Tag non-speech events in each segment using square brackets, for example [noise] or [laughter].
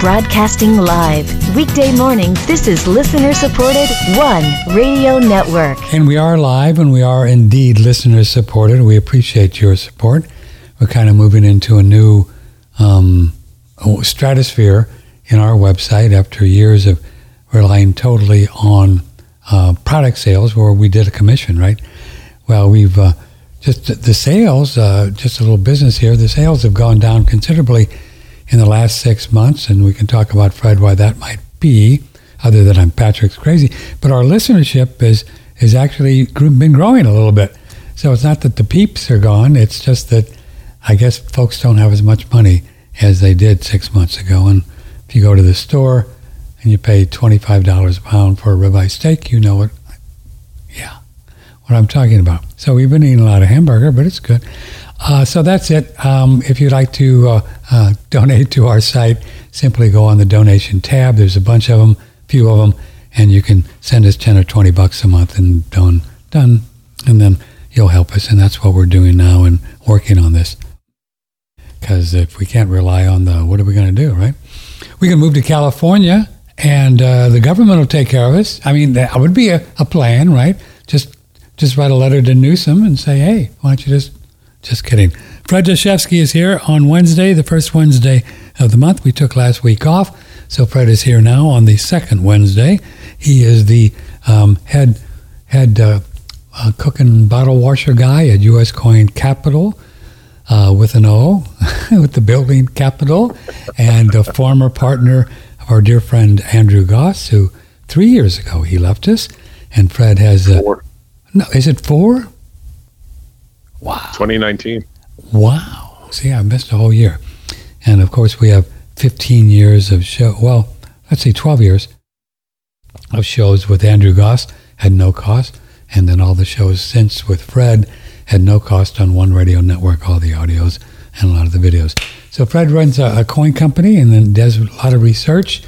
Broadcasting live. Weekday mornings, this is listener supported One Radio Network. And we are live and we are indeed listener supported. We appreciate your support. We're kind of moving into a new um, stratosphere in our website after years of relying totally on uh, product sales where we did a commission, right? Well, we've uh, just the sales, uh, just a little business here, the sales have gone down considerably in the last six months, and we can talk about Fred why that might be, other than I'm Patrick's crazy. But our listenership is is actually been growing a little bit. So it's not that the peeps are gone; it's just that I guess folks don't have as much money as they did six months ago. And if you go to the store and you pay twenty five dollars a pound for a ribeye steak, you know what? Yeah, what I'm talking about. So we've been eating a lot of hamburger, but it's good. Uh, so that's it. Um, if you'd like to uh, uh, donate to our site, simply go on the donation tab. There's a bunch of them, few of them, and you can send us 10 or 20 bucks a month and done, done. And then you'll help us. And that's what we're doing now and working on this. Because if we can't rely on the, what are we going to do, right? We can move to California and uh, the government will take care of us. I mean, that would be a, a plan, right? Just just write a letter to Newsom and say, hey, why don't you just just kidding. Fred Dashevsky is here on Wednesday, the first Wednesday of the month. We took last week off, so Fred is here now on the second Wednesday. He is the um, head head uh, uh, cooking bottle washer guy at U.S. Coin Capitol. Uh, with an O, [laughs] with the building capitol, and a former partner of our dear friend Andrew Gause, who three years ago he left us, and Fred has uh, four. No, is it four? Wow. 2019. Wow. See, I missed a whole year. And of course, we have 15 years of show. Well, let's see, 12 years of shows with Andrew Gause at no cost. And then all the shows since with Fred had no cost on One Radio Network, all the audios and a lot of the videos. So Fred runs a, a coin company and then does a lot of research.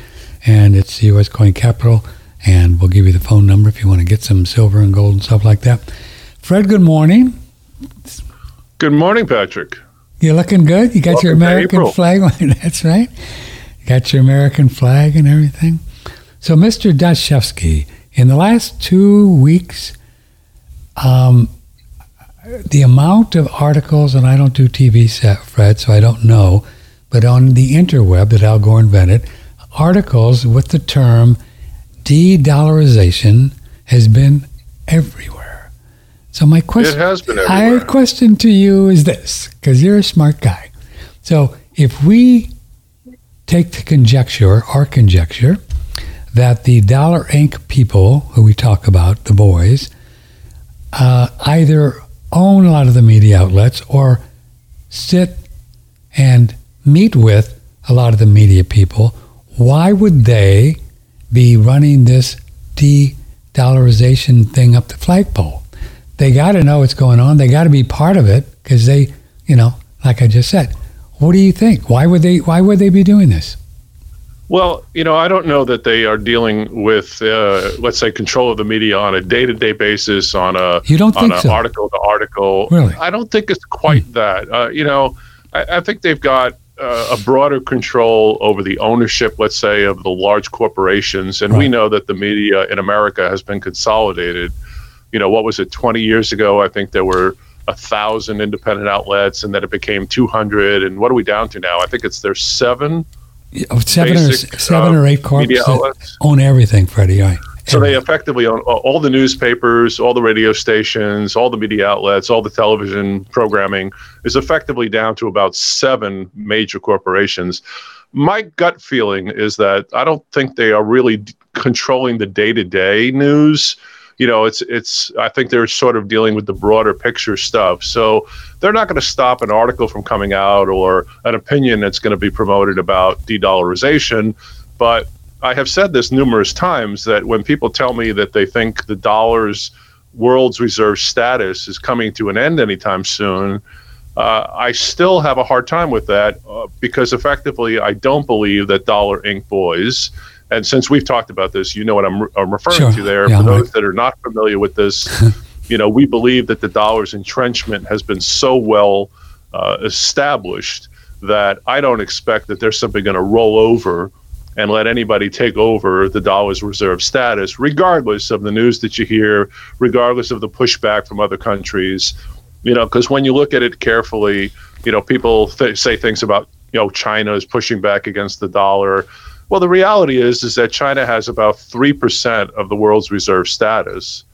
And it's U.S. Coin Capitol. And we'll give you the phone number if you want to get some silver and gold and stuff like that. Fred, good morning. Good morning, Patrick. You're looking good. You got Welcome your American flag. [laughs] That's right. You got your American flag and everything. So, Mr. Dashevsky, in the last two weeks, um, the amount of articles, and I don't do TV set, Fred, so I don't know, but on the interweb that Al Gore invented, articles with the term de-dollarization has been everywhere. So my question, it has been everywhere. question to you is this, because you're a smart guy. So if we take the conjecture, our conjecture, that the Dollar Inc. people who we talk about, the boys, uh, either own a lot of the media outlets or sit and meet with a lot of the media people, why would they be running this de-dollarization thing up the flagpole? They got to know what's going on. They got to be part of it because they, you know, like I just said. What do you think? Why would they? Why would they be doing this? Well, you know, I don't know that they are dealing with, uh, let's say, control of the media on a day-to-day basis, on a you don't on think so? article to article. Really? I don't think it's quite hmm. that. Uh, you know, I, I, think they've got uh, a broader control over the ownership, let's say, of the large corporations, and right. we know that the media in America has been consolidated you know, what was it, 20 years ago? I think there were a thousand independent outlets, and then it became 200. And what are we down to now? I think it's there's seven. Seven basic, or seven uh, or eight corps own everything, Freddie. I, so they effectively own all the newspapers, all the radio stations, all the media outlets, all the television programming is effectively down to about seven major corporations. My gut feeling is that I don't think they are really controlling the day-to-day news you know, it's it's. I think they're sort of dealing with the broader picture stuff. So they're not going to stop an article from coming out or an opinion that's going to be promoted about de-dollarization. But I have said this numerous times that when people tell me that they think the dollar's world's reserve status is coming to an end anytime soon, uh, I still have a hard time with that uh, because effectively I don't believe that Dollar Inc. boys and since we've talked about this, you know what I'm, I'm referring sure. to there. Yeah, For those right. that are not familiar with this, [laughs] you know, we believe that the dollar's entrenchment has been so well uh, established that I don't expect that they're simply going to roll over and let anybody take over the dollar's reserve status, regardless of the news that you hear, regardless of the pushback from other countries. You know, because when you look at it carefully, you know, people th- say things about, you know, China is pushing back against the dollar. Well, the reality is is that China has about three percent of the world's reserve status,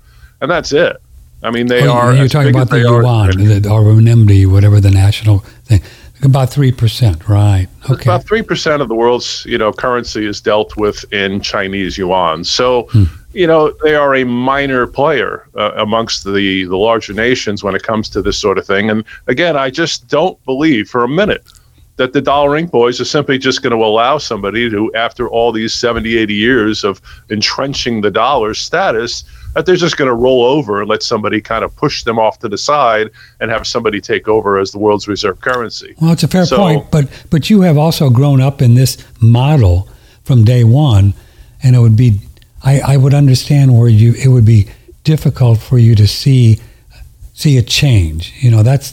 and that's it. I mean, they Well, are. You're talking about the yuan, the, or renminbi, whatever the national thing. About three percent, right? Okay. About three percent of the world's you know currency is dealt with in Chinese yuan. So Hmm. you know they are a minor player uh, amongst the the larger nations when it comes to this sort of thing. And again, I just don't believe for a minute that the Dollar Inc. boys are simply just going to allow somebody to, after all these 70, 80 years of entrenching the dollar status, that they're just going to roll over and let somebody kind of push them off to the side and have somebody take over as the world's reserve currency. Well, it's a fair So- point, but but you have also grown up in this model from day one, and it would be I, I would understand where you it would be difficult for you to see see a change. You know, that's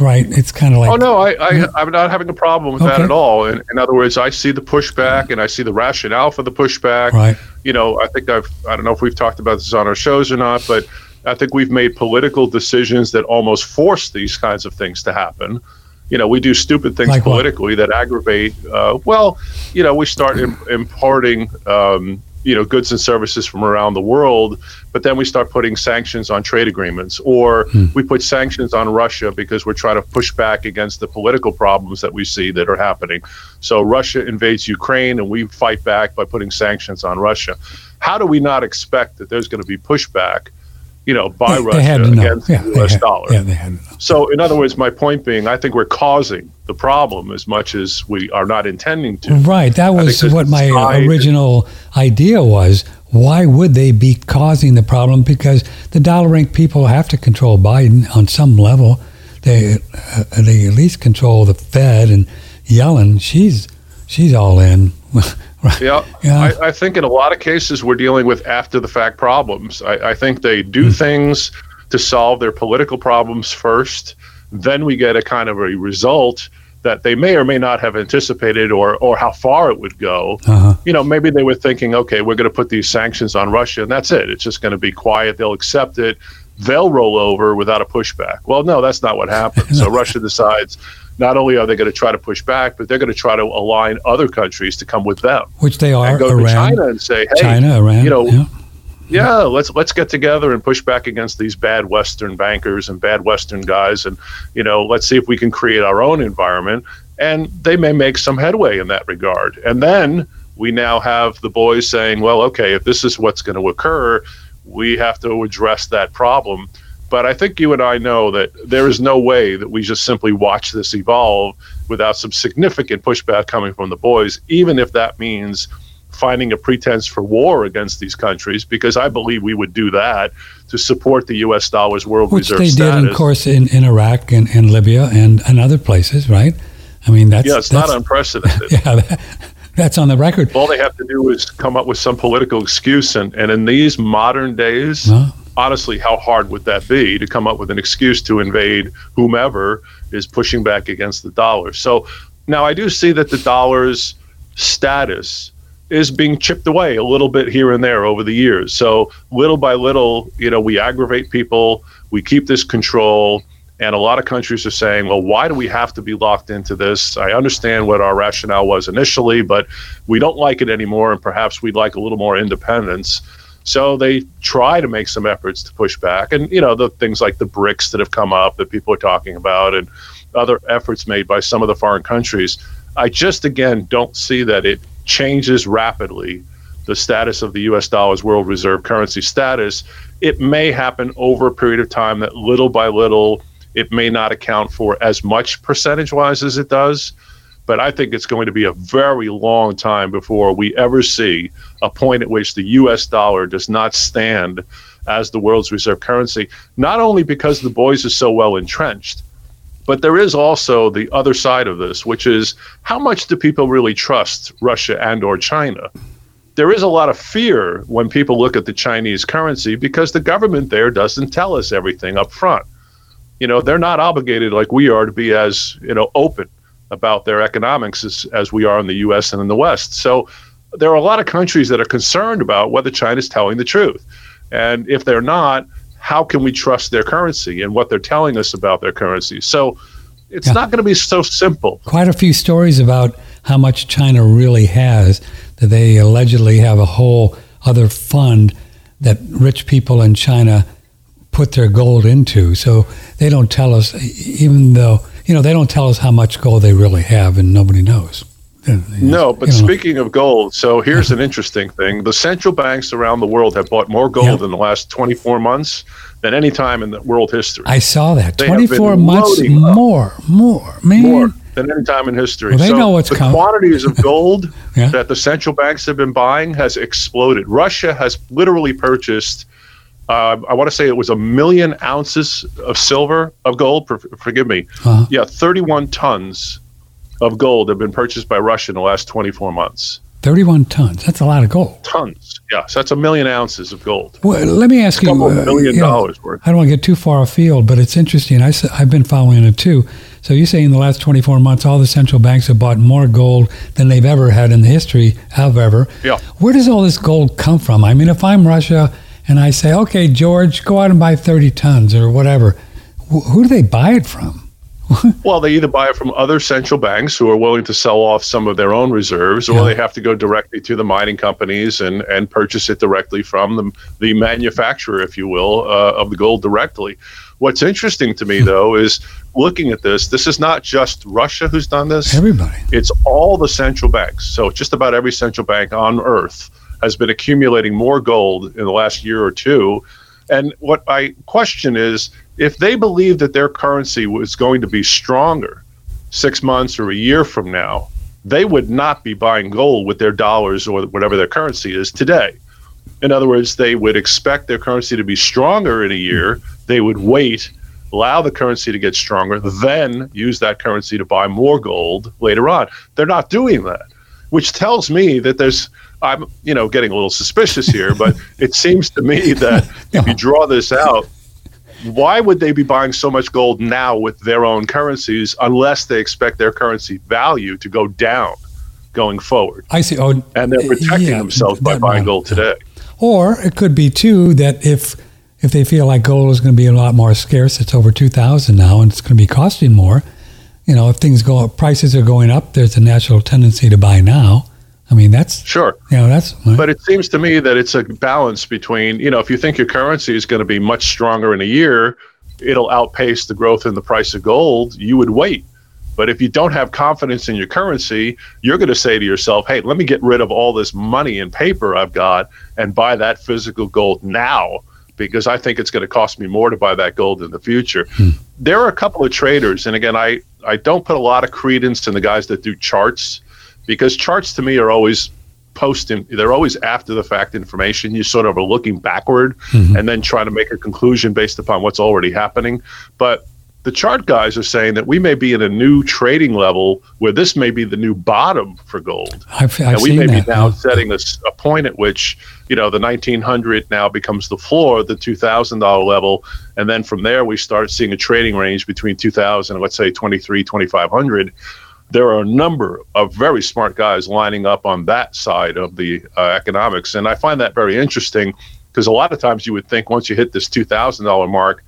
right. It's kind of like Oh no, I, I I'm not having a problem with that at all. In, in other words, I see the pushback and I see the rationale for the pushback. right. You know, I think I've I don't know if we've talked about this on our shows or not, but I think we've made political decisions that almost force these kinds of things to happen. You know, we do stupid things Like what? politically that aggravate. Uh, well, you know, we start Im- importing. Um, you know goods and services from around the world but then we start putting sanctions on trade agreements or hmm. we put sanctions on Russia because we're trying to push back against the political problems that we see that are happening. So Russia invades Ukraine and we fight back by putting sanctions on Russia. How do we not expect that there's going to be pushback you know by They- Russia they had to know. against Yeah, the US had- dollar Yeah, they had to know. so in other words my point being I think we're causing the problem as much as we are not intending to Right. That was what my original idea was. Why would they be causing the problem? Because the Dollar Inc. people have to control Biden on some level. They uh, they at least control the Fed and Yellen. She's she's all in. [laughs] right. Yeah, Yeah. I, I think in a lot of cases we're dealing with after the fact problems. I, I think they do Hmm. things to solve their political problems first. Then we get a kind of a result that they may or may not have anticipated or, or how far it would go. Uh-huh. You know, maybe they were thinking, okay, we're going to put these sanctions on Russia and that's it. It's just going to be quiet. They'll accept it. They'll roll over without a pushback. Well, no, that's not what happened. [laughs] So Russia decides not only are they going to try to push back, but they're going to try to align other countries to come with them Which they are. and go Iran, to China and say, "Hey, China, Iran. you know, yeah. yeah, let's let's get together and push back against these bad Western bankers and bad Western guys, and you know, let's see if we can create our own environment." And they may make some headway in that regard. And then we now have the boys saying, "Well, okay, if this is what's going to occur, we have to address that problem." But I think you and I know that there is no way that we just simply watch this evolve without some significant pushback coming from the boys, even if that means finding a pretense for war against these countries, because I believe we would do that to support the U.S. dollar's world Which reserve they status. did, of course, in, in Iraq and, and Libya and, and other places, right? I mean, that's yeah, it's that's, not unprecedented. [laughs] yeah, that, that's on the record. All they have to do is come up with some political excuse, and, and in these modern days, honestly, how hard would that be to come up with an excuse to invade whomever is pushing back against the dollar? So now I do see that the dollar's status is being chipped away a little bit here and there over the years. So little by little, you know, we aggravate people, we keep this control. And a lot of countries are saying, well, why do we have to be locked into this? I understand what our rationale was initially, but we don't like it anymore. And perhaps we'd like a little more independence. So they try to make some efforts to push back. And, you know, the things like the BRICS that have come up that people are talking about and other efforts made by some of the foreign countries. I just, again, don't see that it changes rapidly the status of the US dollar's world reserve currency status. It may happen over a period of time that little by little, it may not account for as much percentage wise as it does. But I think it's going to be a very long time before we ever see a point at which the US dollar does not stand as the world's reserve currency, not only because the boys are so well entrenched, but there is also the other side of this, which is how much do people really trust Russia and or China? There is a lot of fear when people look at the Chinese currency because the government there doesn't tell us everything up front. You know, they're not obligated like we are to be as, you know, open about their economics as, as we are in the US and in the West. So there are a lot of countries that are concerned about whether China is telling the truth. And if they're not, how can we trust their currency and what they're telling us about their currency? So it's yeah. not going to be so simple. Quite a few stories about how much China really has, that they allegedly have a whole other fund that rich people in China put their gold into. So they don't tell us, even though, you know, they don't tell us how much gold they really have and nobody knows. No, but speaking of gold, so here's an [laughs] interesting thing. The central banks around the world have bought more gold in the last 24 months than any time in the world history. I saw that. They 24 months more, more, man. More than any time in history. Well, they so know what's the coming. quantities of [laughs] gold yeah. that the central banks have been buying has exploded. Russia has literally purchased – uh, I want to say it was a million ounces of silver of gold. For, forgive me. Uh-huh. Yeah, 31 tons of gold have been purchased by Russia in the last 24 months. 31 tons. That's a lot of gold. Tons. Yes, yeah, so that's a million ounces of gold. Well, let me ask you. A uh, million know, dollars worth. I don't want to get too far afield, but it's interesting. I, I've been following it too. So you say in the last 24 months, all the central banks have bought more gold than they've ever had in the history of ever. Yeah. Where does all this gold come from? I mean, if I'm Russia and I say, okay, George, go out and buy 30 tons or whatever, who do they buy it from? [laughs] well, they either buy it from other central banks who are willing to sell off some of their own reserves, or yeah. they have to go directly to the mining companies and, and purchase it directly from the, the manufacturer, if you will, uh, of the gold directly. What's interesting to me, hmm. though, is looking at this, this is not just Russia who's done this. Everybody. It's all the central banks. So just about every central bank on earth has been accumulating more gold in the last year or two. And what I question is if they believe that their currency was going to be stronger six months or a year from now, they would not be buying gold with their dollars or whatever their currency is today. In other words, they would expect their currency to be stronger in a year. They would wait, allow the currency to get stronger, then use that currency to buy more gold later on. They're not doing that, which tells me that there's I'm, you know, getting a little suspicious here, but [laughs] it seems to me that if you draw this out, why would they be buying so much gold now with their own currencies unless they expect their currency value to go down going forward? I see. Oh, and they're protecting yeah, themselves by buying gold today. Or it could be too that if if they feel like gold is going to be a lot more scarce, it's over two thousand now, and it's going to be costing more. You know, if things go up, prices are going up, there's a natural tendency to buy now. I mean, that's sure. You know, that's. But it seems to me that it's a balance between you know, if you think your currency is going to be much stronger in a year, it'll outpace the growth in the price of gold. You would wait. But if you don't have confidence in your currency, you're going to say to yourself, "Hey, let me get rid of all this money and paper I've got and buy that physical gold now." Because I think it's going to cost me more to buy that gold in the future. Hmm. There are a couple of traders, and again, I, I don't put a lot of credence in the guys that do charts because charts to me are always posting they're always after the fact information you sort of are looking backward mm-hmm. and then trying to make a conclusion based upon what's already happening but the chart guys are saying that we may be in a new trading level where this may be the new bottom for gold. I've, I've and we may that, be now yeah. setting a, a, point at which, you know, the 1900 now becomes the floor, the $2,000 level. And then from there, we start seeing a trading range between 2000 and let's say 23, 2500 there are a number of very smart guys lining up on that side of the uh, economics. And I find that very interesting because a lot of times you would think once you hit this $2,000 mark,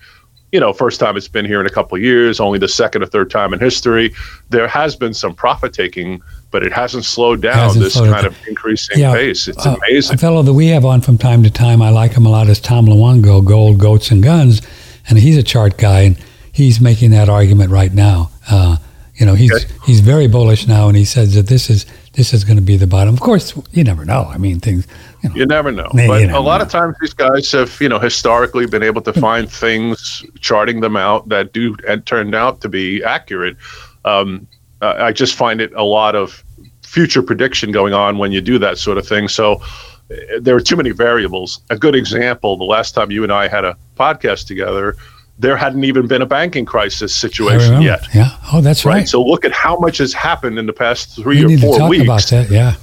you know, first time it's been here in a couple of years, only the second or third time in history, there has been some profit taking, but it hasn't slowed down hasn't this slowed kind of increasing yeah. pace. It's uh, amazing. A fellow that we have on from time to time, I like him a lot, is Tom Luongo, Gold, Goats, and Guns. And he's a chart guy, and he's making that argument right now. Uh, you know, he's okay. he's very bullish now, and he says that this is this is going to be the bottom. Of course, you never know. I mean, things. You, know, you never know. but never a lot know. of times, these guys have you know historically been able to find things, charting them out that do and turned out to be accurate. Um, I just find it a lot of future prediction going on when you do that sort of thing. So eh, there are too many variables. A good example: the last time you and I had a podcast together there hadn't even been a banking crisis situation yet. Yeah. Oh, that's right. right. So look at how much has happened in the past three we or four weeks. About that. Yeah.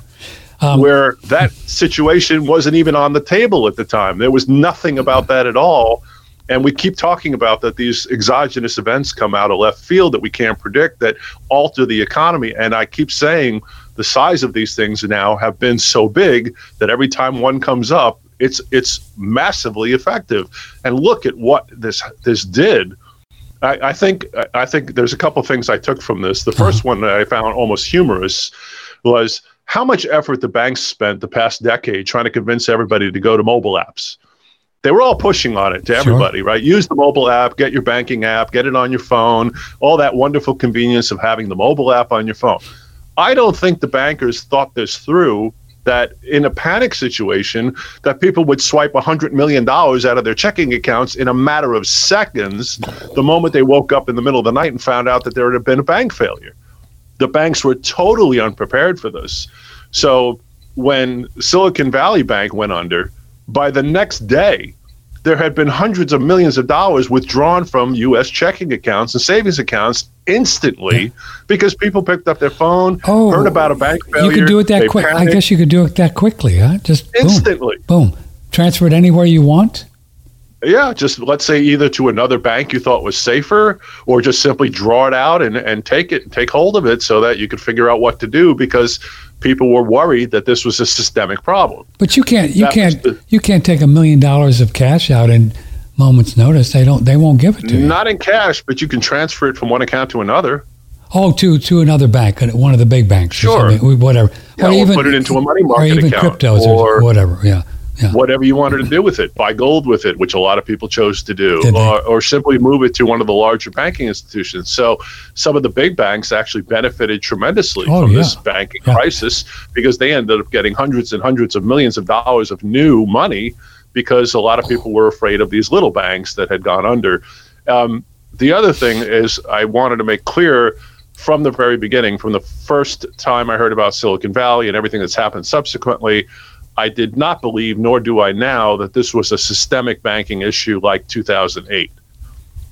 Um, where that situation wasn't even on the table at the time. There was nothing about that at all. And we keep talking about that these exogenous events come out of left field that we can't predict that alter the economy. And I keep saying the size of these things now have been so big that every time one comes up, it's it's massively effective. And look at what this this did. I, I think I think there's a couple of things I took from this. The hmm. first one that I found almost humorous was how much effort the banks spent the past decade trying to convince everybody to go to mobile apps. They were all pushing on it to everybody, sure. right? Use the mobile app, get your banking app, get it on your phone, all that wonderful convenience of having the mobile app on your phone. I don't think the bankers thought this through that in a panic situation that people would swipe $100 million out of their checking accounts in a matter of seconds the moment they woke up in the middle of the night and found out that there had been a bank failure. The banks were totally unprepared for this. So when silicon valley bank went under by the next day there had been hundreds of millions of dollars withdrawn from U.S. checking accounts and savings accounts instantly because people picked up their phone, oh, heard about a bank failure. You could do it that quick. I guess you could do it that quickly, huh? Just instantly. Boom, boom. Transfer it anywhere you want. Yeah, just let's say either to another bank you thought was safer, or just simply draw it out and, and take it and take hold of it so that you could figure out what to do because people were worried that this was a systemic problem. But you can't you that can't the, you can't take a million dollars of cash out in moments notice. They don't they won't give it to you. Not in cash, but you can transfer it from one account to another. Oh, to to another bank, uh, one of the big banks. Sure, whatever. Yeah, or even put it into a money market or even account, cryptos or, or whatever. Yeah yeah. whatever you wanted to do with it. Buy gold with it, which a lot of people chose to do, or, or, simply move it to one of the larger banking institutions. So some of the big banks actually benefited tremendously oh, from yeah. this banking yeah. crisis because they ended up getting hundreds and hundreds of millions of dollars of new money because a lot of people were afraid of these little banks that had gone under. Um, the other thing is, I wanted to make clear from the very beginning, from the first time I heard about Silicon Valley and everything that's happened subsequently, I did not believe, nor do I now, that this was a systemic banking issue like 2008.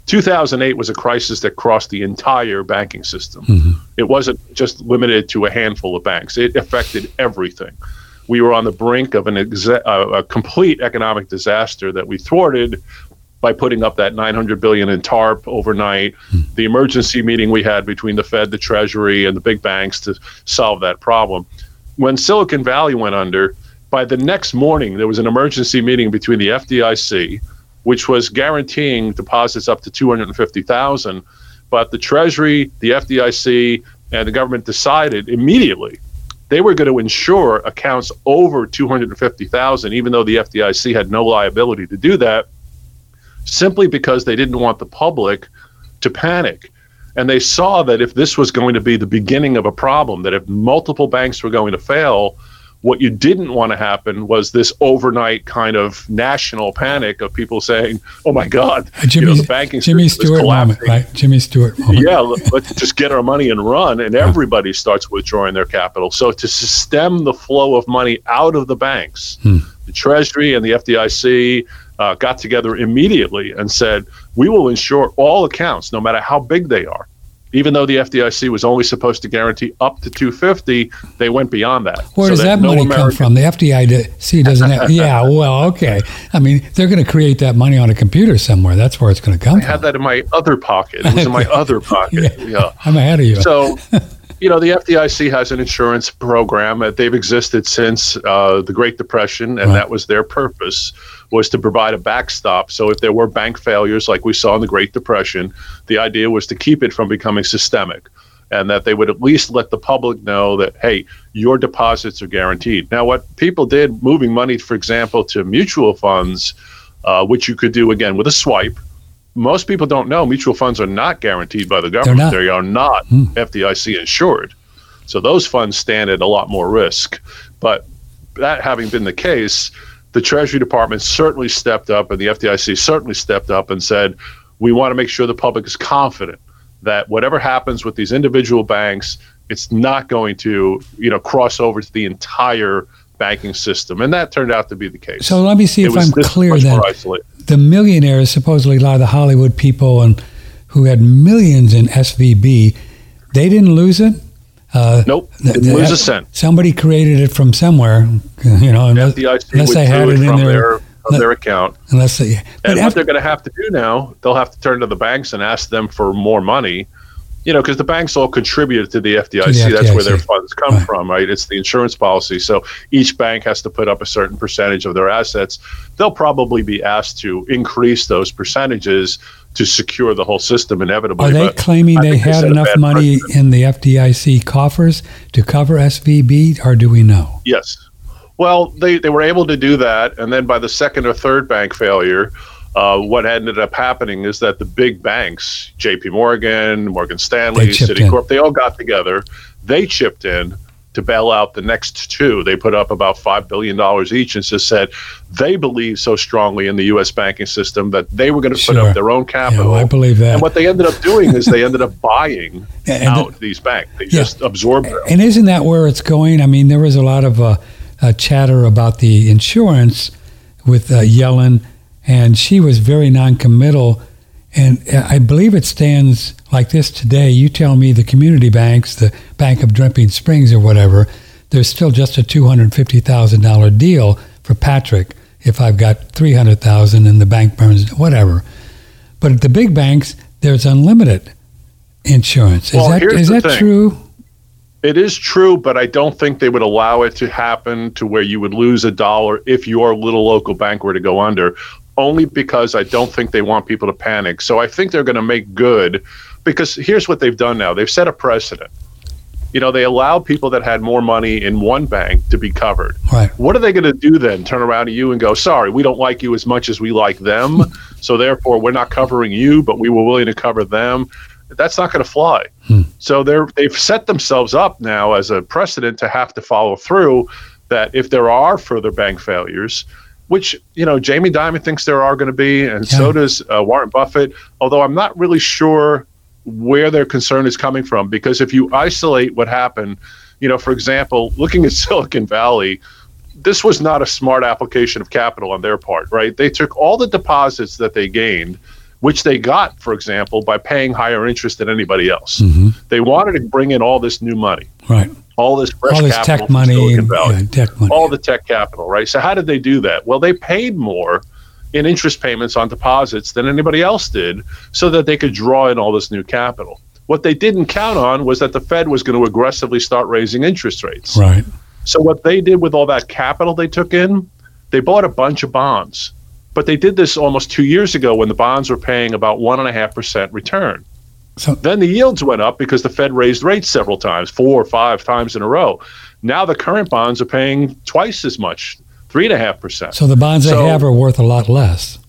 2008 was a crisis that crossed the entire banking system. Mm-hmm. It wasn't just limited to a handful of banks, it affected everything. We were on the brink of an exa- uh, a complete economic disaster that we thwarted by putting up that 900 billion in TARP overnight. Mm-hmm. The emergency meeting we had between the Fed, the Treasury, and the big banks to solve that problem. When Silicon Valley went under, by the next morning, there was an emergency meeting between the FDIC, which was guaranteeing deposits up to 250,000, but the Treasury, the FDIC, and the government decided immediately they were going to insure accounts over 250,000 even though the FDIC had no liability to do that simply because they didn't want the public to panic. And they saw that if this was going to be the beginning of a problem that if multiple banks were going to fail what you didn't want to happen was this overnight kind of national panic of people saying, "Oh my God, Jimmy, you know, the banking Jimmy Stewart moment, right? Jimmy Stewart moment. Yeah, let's just get our money and run, and everybody starts withdrawing their capital. So to stem the flow of money out of the banks, hmm. the Treasury and the FDIC uh, got together immediately and said, "We will insure all accounts, no matter how big they are." Even though the FDIC was only supposed to guarantee up to 250, they went beyond that. Where so does that, that money no come from? The FDIC doesn't have. [laughs] yeah, well, okay. I mean, they're going to create that money on a computer somewhere. That's where it's going to come I from. I had that in my other pocket. It was in my [laughs] other pocket. yeah. yeah. I'm ahead of you. So [laughs] you know, the FDIC has an insurance program. that They've existed since uh, the Great Depression, and right. that was their purpose was to provide a backstop. So if there were bank failures like we saw in the Great Depression, the idea was to keep it from becoming systemic and that they would at least let the public know that hey your deposits are guaranteed now what people did moving money for example to mutual funds uh, which you could do again with a swipe most people don't know mutual funds are not guaranteed by the government. They are not hmm. FDIC insured. So those funds stand at a lot more risk. But that having been the case, the Treasury Department certainly stepped up and the FDIC certainly stepped up and said, we want to make sure the public is confident that whatever happens with these individual banks, it's not going to, you know, cross over to the entire banking system. And that turned out to be the case. So let me see it if I'm clear then the millionaires, supposedly a lot of the Hollywood people and who had millions in SVB, they didn't lose it. Uh, nope, didn't th- lose a cent. Somebody created it from somewhere, you know, unless, unless they had it in their, their of their account. Unless they, and what they're going to have to do now, they'll have to turn to the banks and ask them for more money. You know, because the banks all contribute to the FDIC. To the FDIC. That's where their funds come right. from, right? It's the insurance policy. So each bank has to put up a certain percentage of their assets. They'll probably be asked to increase those percentages to secure the whole system inevitably. Are they claiming they had enough money precedent. in the FDIC coffers to cover SVB, or do we know? Yes. Well, they, they were able to do that. And then by the second or third bank failure, uh, what ended up happening is that the big banks, JP Morgan, Morgan Stanley, Citicorp, in. they all got together. They chipped in to bail out the next two. They put up about $5 billion each and just said they believe so strongly in the U.S. banking system that they were going to sure. put up their own capital. Yeah, I believe that. And what they ended up doing is they ended up [laughs] buying out the, these banks. They yeah. just absorbed them. And isn't that where it's going? I mean, there was a lot of. Uh, uh, chatter about the insurance with uh, Yellen, and she was very noncommittal. And I believe it stands like this today. You tell me the community banks, the Bank of Dripping Springs or whatever, there's still just a $250,000 deal for Patrick if I've got 300,000 and the bank burns, whatever. But at the big banks, there's unlimited insurance. Is well, that is that thing. true? It is true, but I don't think they would allow it to happen to where you would lose a dollar if your little local bank were to go under, only because I don't think they want people to panic. So I think they're going to make good because here's what they've done now they've set a precedent. You know, they allow people that had more money in one bank to be covered. Right. What are they going to do then? Turn around to you and go, sorry, we don't like you as much as we like them. so therefore, we're not covering you, but we were willing to cover them that's not going to fly. Hmm. So they're they've set themselves up now as a precedent to have to follow through. That if there are further bank failures, which you know Jamie Dimon thinks there are going to be, and yeah. so does uh, Warren Buffett. Although I'm not really sure where their concern is coming from, because if you isolate what happened, you know, for example, looking at [laughs] Silicon Valley, this was not a smart application of capital on their part, right? They took all the deposits that they gained which they got, for example, by paying higher interest than anybody else. Mm-hmm. They wanted to bring in all this new money. Right. All this fresh all this capital tech money, and, yeah, tech money. All the tech capital, right? So how did they do that? Well, they paid more in interest payments on deposits than anybody else did so that they could draw in all this new capital. What they didn't count on was that the Fed was going to aggressively start raising interest rates. Right. So what they did with all that capital they took in, they bought a bunch of bonds. But they did this almost two years ago when the bonds were paying about one and a half percent return. So then the yields went up because the Fed raised rates several times, four or five times in a row. Now the current bonds are paying twice as much, three and a half percent. So the bonds so, they have are worth a lot less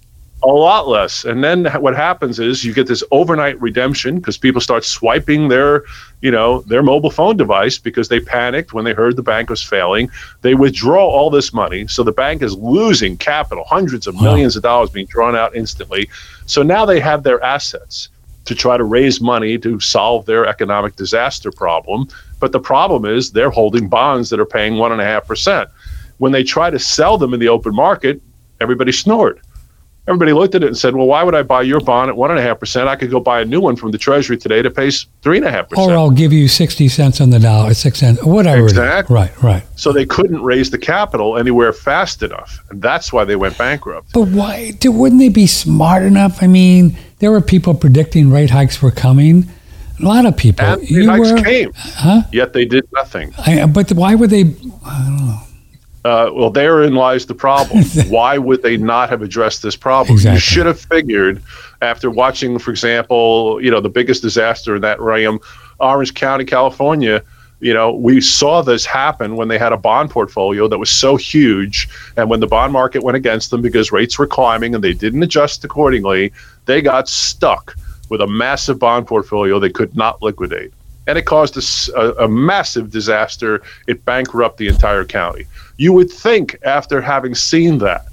a lot less. And then what happens is you get this overnight redemption because people start swiping their, you know, their mobile phone device because they panicked when they heard the bank was failing. They withdraw all this money, so the bank is losing capital, hundreds of millions of dollars being drawn out instantly. So now they have their assets to try to raise money to solve their economic disaster problem. But the problem is they're holding bonds that are paying one and a half percent. When they try to sell them in the open market, everybody snored everybody looked at it and said, "Well, why would I buy your bond at one and a half percent? I could go buy a new one from the Treasury today that pays three and a half percent, or I'll give you sixty cents on the dollar, six cents, whatever." Exactly. Right, right. So they couldn't raise the capital anywhere fast enough, and that's why they went bankrupt. But why? Wouldn't they be smart enough? I mean, there were people predicting rate hikes were coming. A lot of people. And rate hikes were, came, huh? Yet they did nothing. I, but why would they? I don't know. Uh, well, therein lies the problem. [laughs] Why would they not have addressed this problem? Exactly. You should have figured after watching, for example, you know, the biggest disaster in that realm, Orange County, California. You know, we saw this happen when they had a bond portfolio that was so huge, and when the bond market went against them because rates were climbing and they didn't adjust accordingly, they got stuck with a massive bond portfolio they could not liquidate and it caused a, a, massive disaster. It bankrupted the entire county. You would think, after having seen that,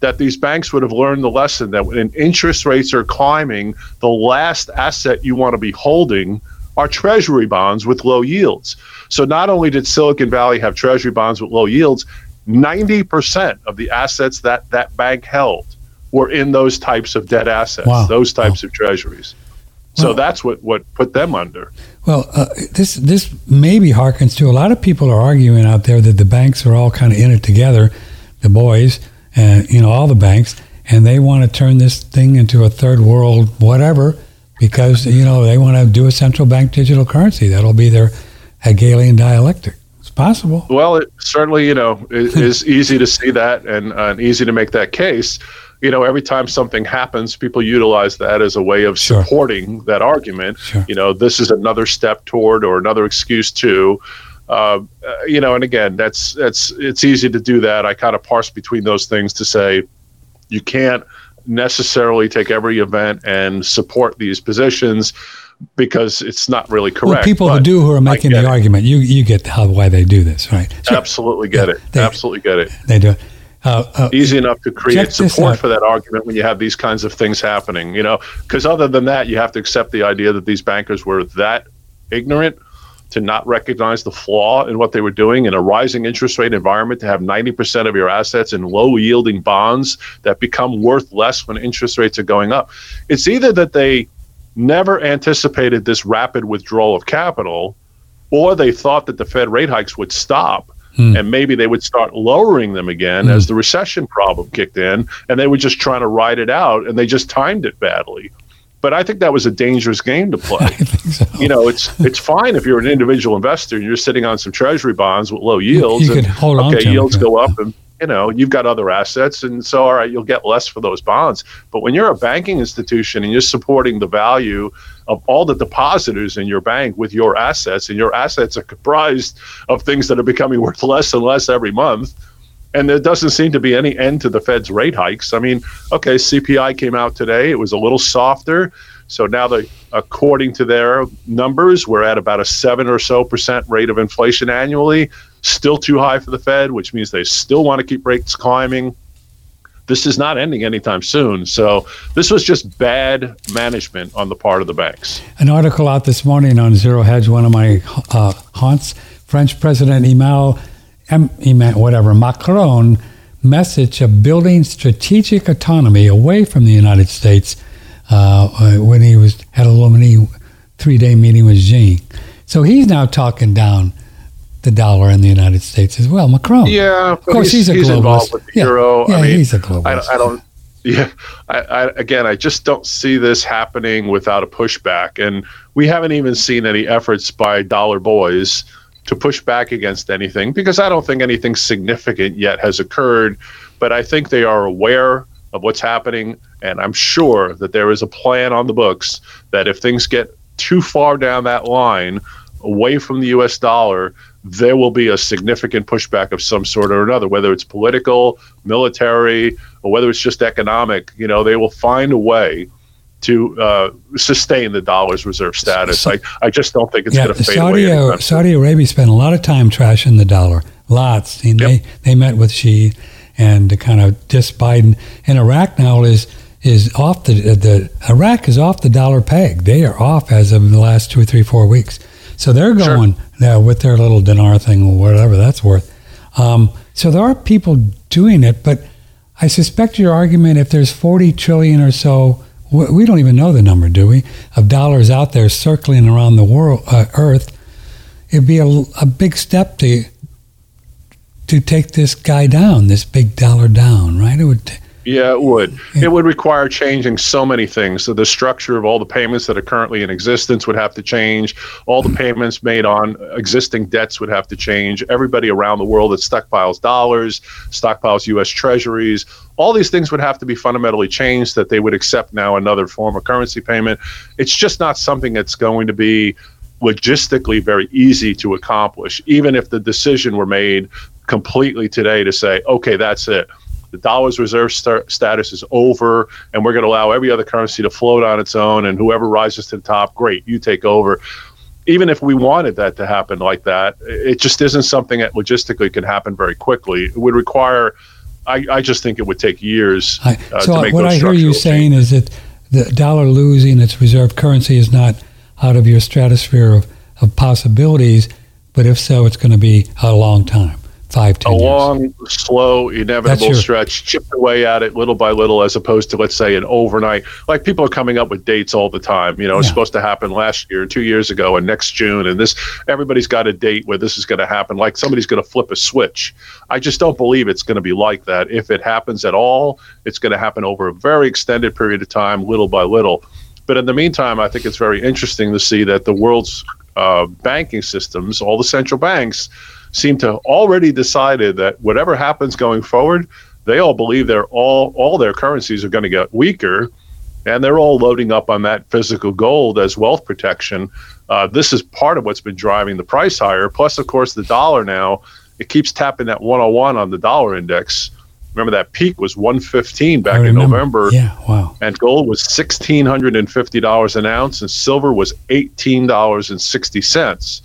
that these banks would have learned the lesson that when interest rates are climbing, the last asset you want to be holding are treasury bonds with low yields. So not only did Silicon Valley have treasury bonds with low yields, 90% of the assets that that bank held were in those types of debt assets, wow. those types wow. of treasuries. So that's what, what put them under. Well, uh, this this maybe harkens to a lot of people are arguing out there that the banks are all kind of in it together, the boys, and you know all the banks, and they want to turn this thing into a third world whatever because you know they want to do a central bank digital currency. That'll be their Hegelian dialectic. It's possible. Well, it certainly you know it [laughs] is easy to see that and, uh, and easy to make that case. You know, every time something happens, people utilize that as a way of Sure. supporting that argument. Sure. You know, this is another step toward or another excuse to. Uh, uh, you know, and again, that's that's it's easy to do that. I kind of parse between those things to say you can't necessarily take every event and support these positions because it's not really correct. Well, people who do who are making the it. argument, you you get how why they do this, right? Sure, Absolutely get Yeah, it. they- Absolutely get it. they do. it. Uh, uh, Easy enough to create support for that argument when you have these kinds of things happening. You know, because other than that, you have to accept the idea that these bankers were that ignorant to not recognize the flaw in what they were doing in a rising interest rate environment to have 90% of your assets in low yielding bonds that become worth less when interest rates are going up. It's either that they never anticipated this rapid withdrawal of capital or they thought that the Fed rate hikes would stop Hmm. and maybe they would start lowering them again as the recession problem kicked in and they were just trying to ride it out and they just timed it badly. But I think that was a dangerous game to play [laughs] so. you know, it's it's fine if you're an individual investor and you're sitting on some treasury bonds with low yields. you and, can hold on okay, yields go up, and you know you've got other assets, and so all right, you'll get less for those bonds. But when you're a banking institution and you're supporting the value of all the depositors in your bank with your assets, and your assets are comprised of things that are becoming worth less and less every month. And there doesn't seem to be any end to the Fed's rate hikes. I mean, okay, CPI came out today. It was a little softer. So now, the, according to their numbers, we're at about a seven or so percent rate of inflation annually. Still too high for the Fed, which means they still want to keep rates climbing. This is not ending anytime soon. So this was just bad management on the part of the banks. An article out this morning on Zero Hedge, one of my uh, haunts. French President Emmanuel, em, Emmanuel, whatever, Macron message of building strategic autonomy away from the United States uh, uh, when he was had a little mini three-day meeting with Xi. So he's now talking down the dollar in the United States as well. Macron. Yeah, Of course, he's, a globalist. involved with the yeah. euro. Yeah, I mean, he's a globalist. I, I don't. Yeah, I, I again, I just don't see this happening without a pushback, and we haven't even seen any efforts by dollar boys to push back against anything because I don't think anything significant yet has occurred. But I think they are aware of what's happening, and I'm sure that there is a plan on the books that if things get too far down that line, away from the U.S. dollar, there will be a significant pushback of some sort or another, whether it's political, military, or whether it's just economic. You know, they will find a way to uh, sustain the dollar's reserve status. So- I, I just don't think it's yeah, going to fade Saudi, away. Saudi Arabia spent a lot of time trashing the dollar. Lots. And they, they met with Xi and kind of diss Biden. And Iraq now is is off the the Iraq is off the dollar peg. They are off as of the last two, three, four weeks. So they're Sure. going uh, with their little dinar thing or whatever that's worth. Um, so there are people doing it, but I suspect your argument if there's 40 trillion or so, we don't even know the number, do we, of dollars out there circling around the world, uh, Earth, it'd be a, a big step to to take this guy down, this big dollar down, right? It would. Yeah, it would. It would require changing so many things. So the structure of all the payments that are currently in existence would have to change. All the mm-hmm. payments made on existing debts would have to change. Everybody around the world that stockpiles dollars, stockpiles U.S. Treasuries, all these things would have to be fundamentally changed. That they would accept now another form of currency payment. It's just not something that's going to be logistically very easy to accomplish, even if the decision were made completely today to say, okay, that's it. The dollar's reserve sta- status is over, and we're going to allow every other currency to float on its own, and whoever rises to the top, great, you take over. Even if we wanted that to happen like that, it just isn't something that logistically can happen very quickly. It would require, I, I just think it would take years I, uh, so to make what I hear you structural saying changes. is that the dollar losing its reserve currency is not out of your stratosphere of, of possibilities, but if so, it's going to be a long time five, ten a years? long, slow, inevitable your- stretch, chipped away at it little by little, as opposed to let's say an overnight. Like people are coming up with dates all the time. You know, it's supposed to happen last year, two years ago, and next June, and this. Everybody's got a date where this is going to happen. Like somebody's going to flip a switch. I just don't believe it's going to be like that. If it happens at all, it's going to happen over a very extended period of time, little by little. But in the meantime, I think it's very interesting to see that the world's uh, banking systems, all the central banks, seem to already decided that whatever happens going forward, they all believe they're all all their currencies are going to get weaker, and they're all loading up on that physical gold as wealth protection. Uh, this is part of what's been driving the price higher. Plus, of course, the dollar now it keeps tapping that 101 on the dollar index. Remember that peak was 115 back in November. Yeah, wow. And gold was $1,650 an ounce, and silver was $18.60.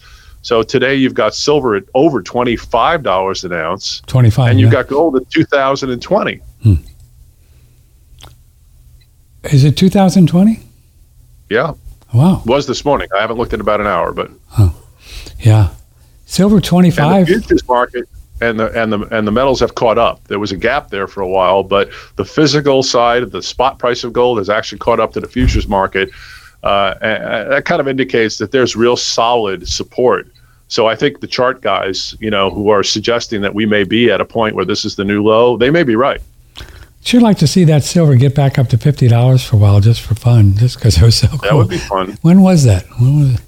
So today you've got silver at over twenty five dollars an ounce, 25. and you've yeah. got gold at two thousand and twenty. Is it 2020? Yeah, Wow. was this morning. I haven't looked at about an hour, but Yeah. Silver the 25. futures market and the and the and the metals have caught up. There was a gap there for a while, but the physical side, the spot price of gold, has actually caught up to the futures market. Uh, and and that kind of indicates that there's real solid support. So I think the chart guys, you know, who are suggesting that we may be at a point where this is the new low, they may be right. Sure like to see that silver get back up to $50 for a while just for fun, just because it was so cool. That would be fun. when was that? When was it?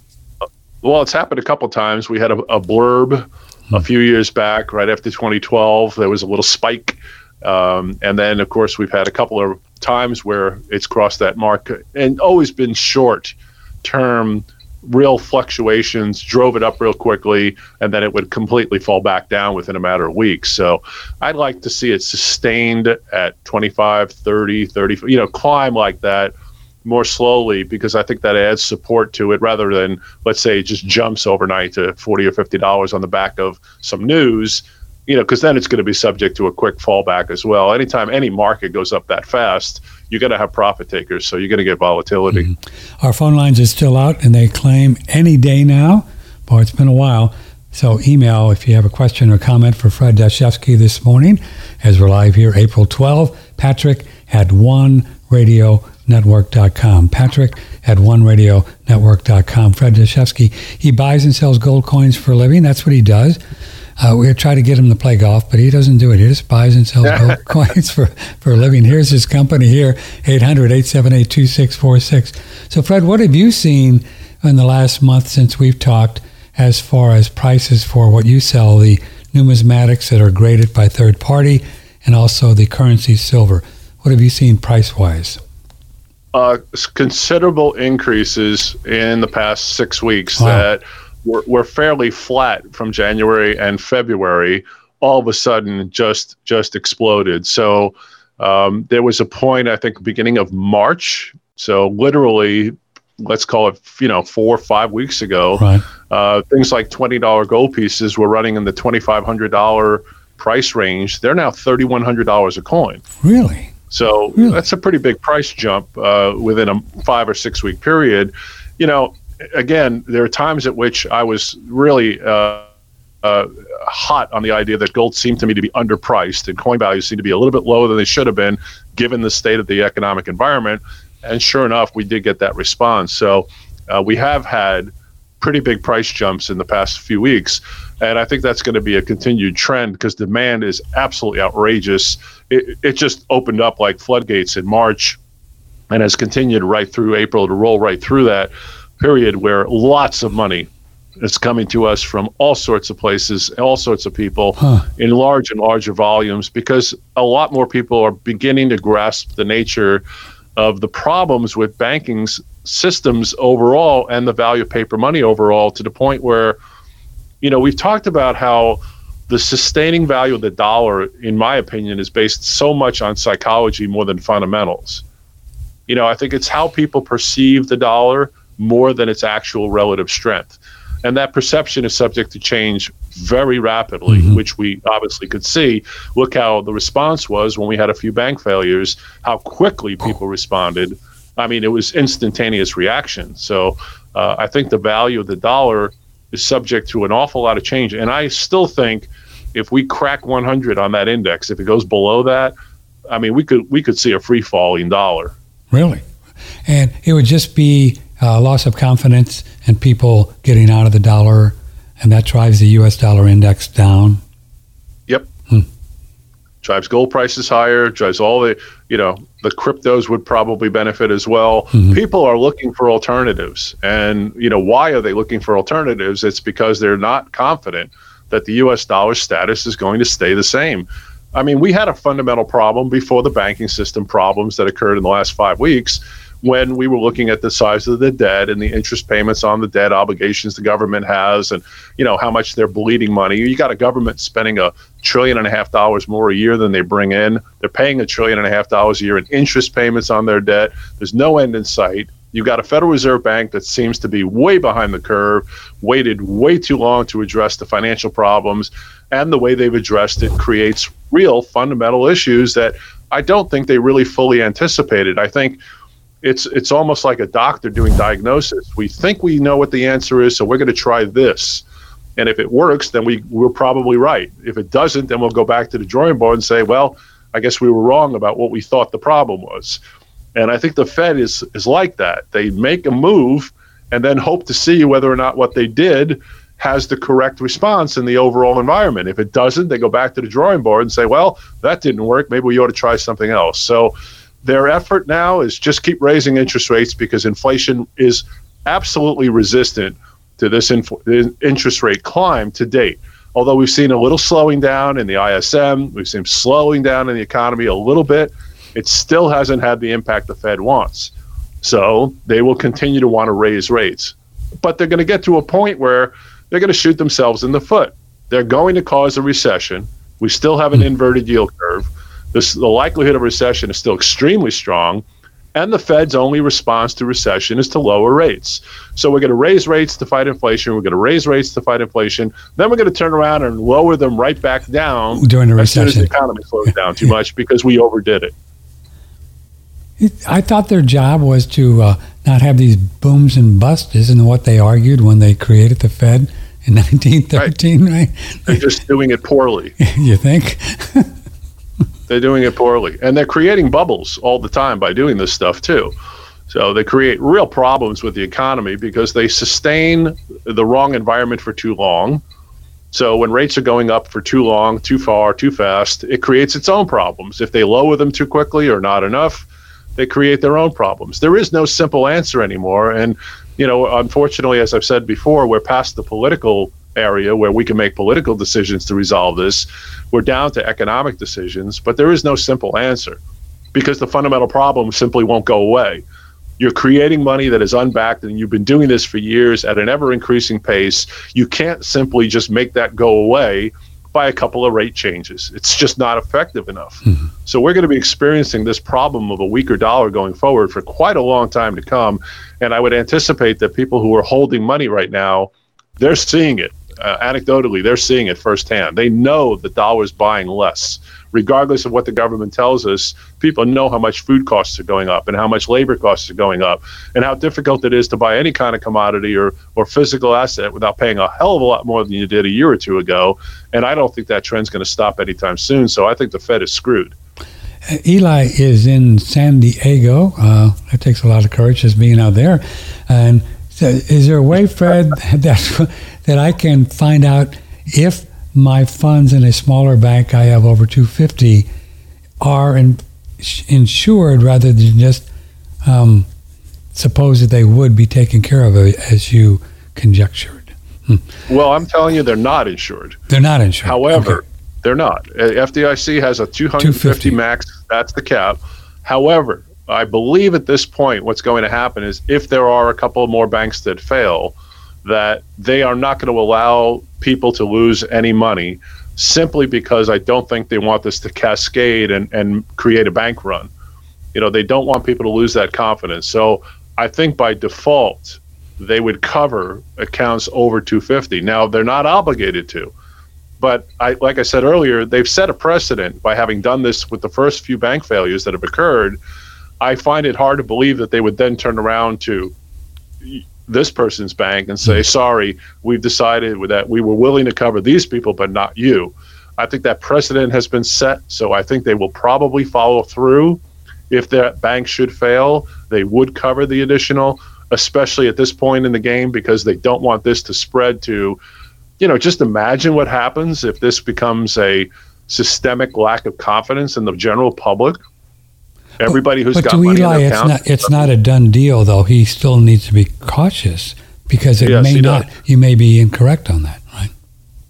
Well, it's happened a couple times. We had a, a blurb a few years back, right after 2012. There was a little spike, um, and then of course we've had a couple of times where it's crossed that mark and always been short term. Real fluctuations drove it up real quickly, and then it would completely fall back down within a matter of weeks. So I'd like to see it sustained at 25, 30, 30, you know, climb like that more slowly because I think that adds support to it rather than let's say it just jumps overnight to 40 or 50 dollars on the back of some news you know because then it's going to be subject to a quick fallback as well anytime any market goes up that fast you're going to have profit takers so you're going to get volatility mm-hmm. Our phone lines are still out, and they claim any day now. Boy, it's been a while. So email if you have a question or comment for Fred Dashevsky this morning, as we're live here April 12. Patrick at OneRadioNetwork.com. Patrick at one radio OneRadioNetwork.com. Fred Dashevsky, he buys and sells gold coins for a living. That's what he does. Uh, we try to get him to play golf, but he doesn't do it. He just buys and sells gold [laughs] coins for, for a living. Here's his company here, 800-878-2646. So, Fred, what have you seen in the last month since we've talked as far as prices for what you sell, the numismatics that are graded by third party, and also the currency silver? What have you seen price-wise? uh, considerable increases in the past six weeks Wow. that were, were fairly flat from January and February. All of a sudden, just just exploded. So um, there was a point, I think, beginning of March. So literally, let's call it, you know, four or five weeks ago. Right. Uh, things like twenty dollar gold pieces were running in the twenty five hundred dollar price range. They're now thirty one hundred dollars a coin. Really? So Really? that's a pretty big price jump uh, within a five or six week period. You know, again, there are times at which I was really uh, uh, hot on the idea that gold seemed to me to be underpriced and coin values seemed to be a little bit lower than they should have been given the state of the economic environment. And sure enough, we did get that response. So uh, we have had pretty big price jumps in the past few weeks. And I think that's going to be a continued trend because demand is absolutely outrageous. It, it just opened up like floodgates in March and has continued right through April to roll right through that period where lots of money is coming to us from all sorts of places, all sorts of people Huh. in large and larger volumes because a lot more people are beginning to grasp the nature of the problems with banking systems overall and the value of paper money overall to the point where you know we've talked about how the sustaining value of the dollar in my opinion is based so much on psychology more than fundamentals you know i think it's how people perceive the dollar more than its actual relative strength. And that perception is subject to change very rapidly Mhm. which we obviously could see. Look how the response was when we had a few bank failures how quickly people responded. I mean it was instantaneous reaction. So uh, i think the value of the dollar is subject to an awful lot of change. And i still think if we crack 100 on that index, if it goes below that, I mean, we could we could see a free falling dollar. Really, and it would just be uh, loss of confidence and people getting out of the dollar, and that drives the U.S. dollar index down. Yep. Hmm. Drives gold prices higher. Drives all the you know the cryptos would probably benefit as well. Mm-hmm. People are looking for alternatives, and you know why are they looking for alternatives? It's because they're not confident that the U.S. dollar status is going to stay the same. I mean, we had a fundamental problem before the banking system problems that occurred in the last five weeks when we were looking at the size of the debt and the interest payments on the debt obligations the government has and you know how much they're bleeding money. You got a government spending a trillion and a half dollars more a year than they bring in. They're paying a trillion and a half dollars a year in interest payments on their debt. There's no end in sight. You've got a Federal Reserve Bank that seems to be way behind the curve, waited way too long to address the financial problems, and the way they've addressed it creates real fundamental issues that I don't think they really fully anticipated. I think it's it's almost like a doctor doing diagnosis. We think we know what the answer is, so we're going to try this. And if it works, then we we're probably right. If it doesn't, then we'll go back to the drawing board and say, well, I guess we were wrong about what we thought the problem was. And I think the Fed is is like that. They make a move and then hope to see whether or not what they did has the correct response in the overall environment. If it doesn't, they go back to the drawing board and say, well, that didn't work. Maybe we ought to try something else. So their effort now is just keep raising interest rates because inflation is absolutely resistant to this inf- interest rate climb to date. Although we've seen a little slowing down in the ISM, we've seen slowing down in the economy a little bit, it still hasn't had the impact the Fed wants. So they will continue to want to raise rates. But they're going to get to a point where they're going to shoot themselves in the foot. They're going to cause a recession. We still have an hmm. inverted yield curve. This, the likelihood of recession is still extremely strong. And the Fed's only response to recession is to lower rates. So we're going to raise rates to fight inflation. We're going to raise rates to fight inflation. Then we're going to turn around and lower them right back down during the recession. As soon as the economy slows down too [laughs] much because we overdid it. I thought their job was to uh, not have these booms and busts, isn't what they argued when they created the Fed in [laughs] 1913, right? right? They're just doing it poorly. [laughs] you think? They're doing it poorly. And they're creating bubbles all the time by doing this stuff, too. So they create real problems with the economy because they sustain the wrong environment for too long. So when rates are going up for too long, too far, too fast, it creates its own problems. If they lower them too quickly or not enough, they create their own problems. There is no simple answer anymore. And, you know, unfortunately, as I've said before, we're past the political area where we can make political decisions to resolve this. We're down to economic decisions, but there is no simple answer because the fundamental problem simply won't go away. You're creating money that is unbacked, and you've been doing this for years at an ever increasing pace. You can't simply just make that go away by a couple of rate changes. It's just not effective enough. Mm-hmm. So we're going to be experiencing this problem of a weaker dollar going forward for quite a long time to come. And I would anticipate that people who are holding money right now, they're seeing it. Uh, anecdotally, they're seeing it firsthand. They know the dollar's buying less regardless of what the government tells us, people know how much food costs are going up and how much labor costs are going up and how difficult it is to buy any kind of commodity or, or physical asset without paying a hell of a lot more than you did a year or two ago. And I don't think that trend's going to stop anytime soon. So I think the Fed is screwed. Eli is in San Diego. Uh, takes a lot of courage just being out there. And so is there a way, Fred, [laughs] that, that I can find out if my funds in a smaller bank, I have over 250, are in, insured rather than just um, suppose that they would be taken care of as you conjectured. Hmm. Well, I'm telling you, they're not insured. They're not insured. However, okay. they're not. Uh, FDIC has a 250 max. That's the cap. However, I believe at this point, what's going to happen is if there are a couple more banks that fail, that they are not going to allow people to lose any money simply because I don't think they want this to cascade and, and create a bank run. You know, they don't want people to lose that confidence. So I think by default, they would cover accounts over 250. Now, they're not obligated to. But I, like I said earlier, they've set a precedent by having done this with the first few bank failures that have occurred. I find it hard to believe that they would then turn around to this person's bank and say, hmm. sorry, we've decided that we were willing to cover these people, but not you. I think that precedent has been set, so I think they will probably follow through. If that bank should fail, they would cover the additional, especially at this point in the game, because they don't want this to spread to, you know, just imagine what happens if this becomes a systemic lack of confidence in the general public. Everybody who's but got to money Eli, it's account, not it's not a done deal though. He still needs to be cautious because it Yes, may not. does. You may be incorrect on that, right?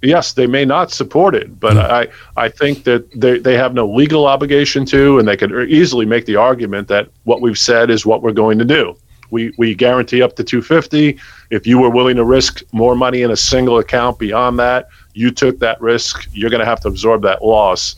yes, they may not support it, but Yeah. I, I think that they, they have no legal obligation to, and they could easily make the argument that what we've said is what we're going to do. We, we guarantee up to 250. If you were willing to risk more money in a single account beyond that, you took that risk. You're going to have to absorb that loss.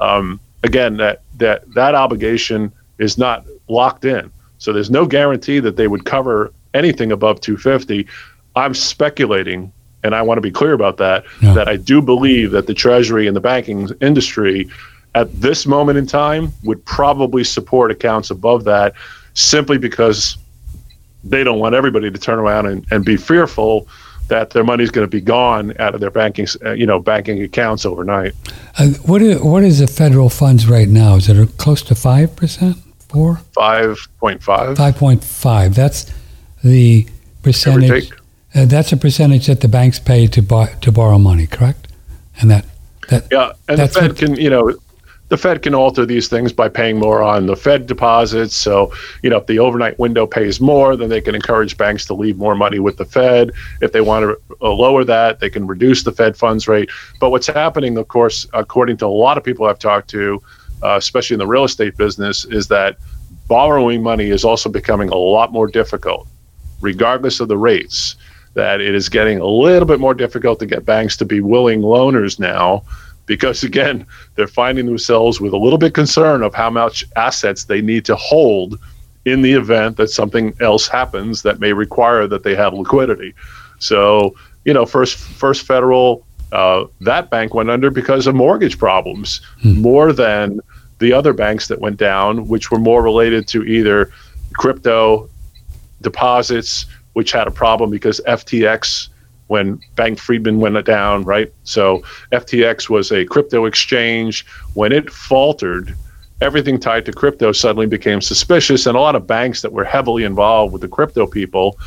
Um, again, that that that obligation is not locked in, so there's no guarantee that they would cover anything above 250. I'm speculating, and I want to be clear about that. Yeah. That I do believe that the Treasury and the banking industry, at this moment in time, would probably support accounts above that, simply because they don't want everybody to turn around and, and be fearful that their money's going to be gone out of their banking, uh, you know, banking accounts overnight. Uh, what is, what is the federal funds right now? Is it close to five percent? Four? Five point five. Five point five. That's the percentage. Uh, that's a percentage that the banks pay to buy to borrow money, correct? And that that Yeah, and the Fed what- can, you know, the Fed can alter these things by paying more on the Fed deposits. So, you know, if the overnight window pays more, then they can encourage banks to leave more money with the Fed. If they want to uh, lower that, they can reduce the Fed funds rate. But what's happening, of course, according to a lot of people I've talked to, uh, especially in the real estate business, is that borrowing money is also becoming a lot more difficult, regardless of the rates. That it is getting a little bit more difficult to get banks to be willing loaners now because again they're finding themselves with a little bit concern of how much assets they need to hold in the event that something else happens that may require that they have liquidity. So you know first first federal uh, that bank went under because of mortgage problems more than the other banks that went down which were more related to either crypto deposits which had a problem because ftx when Bankman-Fried went down, right? So FTX was a crypto exchange. When it faltered, everything tied to crypto suddenly became suspicious, and a lot of banks that were heavily involved with the crypto people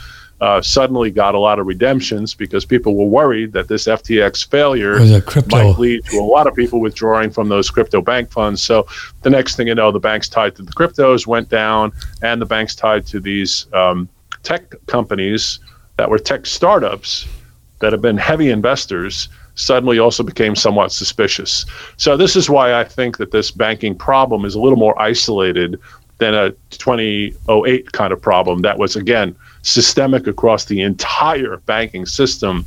uh, suddenly got a lot of redemptions because people were worried that this FTX failure was a crypto. might lead to a lot of people withdrawing from those crypto bank funds. So the next thing you know, the banks tied to the cryptos went down, and the banks tied to these um, tech companies that were tech startups that have been heavy investors suddenly also became somewhat suspicious. So this is why I think that this banking problem is a little more isolated than a 2008 kind of problem that was again systemic across the entire banking system.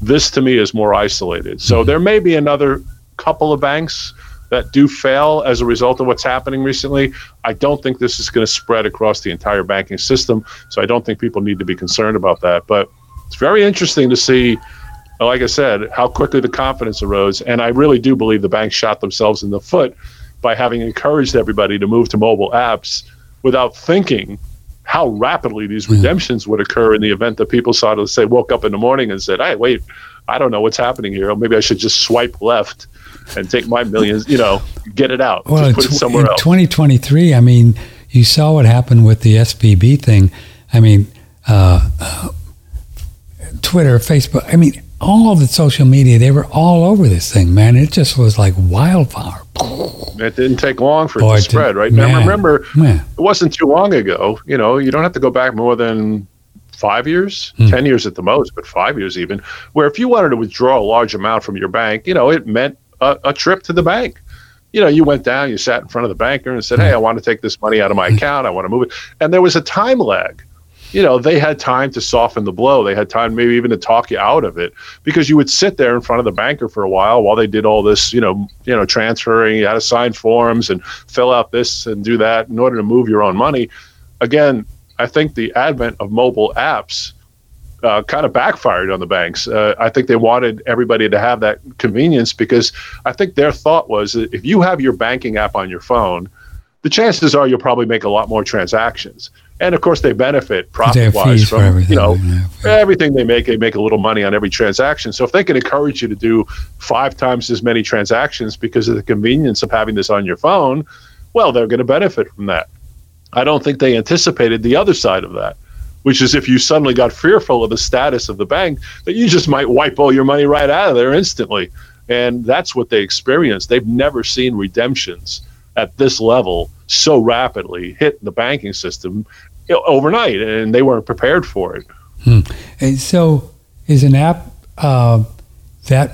This to me is more isolated. So mm-hmm. there may be another couple of banks that do fail as a result of what's happening recently. I don't think this is going to spread across the entire banking system. So I don't think people need to be concerned about that. But it's very interesting to see, like I said, how quickly the confidence arose. And I really do believe the banks shot themselves in the foot by having encouraged everybody to move to mobile apps without thinking how rapidly these redemptions would occur in the event that people saw to say woke up in the morning and said, "Hey, wait, I don't know what's happening here. Or maybe I should just swipe left and take my millions, you know, get it out, Well, put it somewhere in else." 2023, I mean, you saw what happened with the SVB thing. I mean, uh, uh, Twitter, Facebook. I mean, all the social media, they were all over this thing, man. It just was like wildfire. It didn't take long for Boy, it to spread, right? man, Now, remember, man. it wasn't too long ago. You know, you don't have to go back more than five years, Hmm. 10 years at the most, but five years even, where if you wanted to withdraw a large amount from your bank, you know, it meant a, a trip to the bank. You know, you went down, you sat in front of the banker and said, Hey, I want to take this money out of my account. I want to move it. And there was a time lag. You know, they had time to soften the blow. They had time maybe even to talk you out of it because you would sit there in front of the banker for a while while they did all this, you know, you know, transferring, you had to sign forms and fill out this and do that in order to move your own money. Again, I think the advent of mobile apps uh, kind of backfired on the banks. Uh, I think they wanted everybody to have that convenience because I think their thought was if you have your banking app on your phone, the chances are you'll probably make a lot more transactions. And of course they benefit profit wise from everything. you know yeah. everything they make. They make a little money on every transaction. So if they can encourage you to do five times as many transactions because of the convenience of having this on your phone, well, they're going to benefit from that. I don't think they anticipated the other side of that, which is if you suddenly got fearful of the status of the bank, that you just might wipe all your money right out of there instantly. And that's what they experienced. They've never seen redemptions at this level so rapidly hit the banking system overnight, and they weren't prepared for it. And so is an app uh, that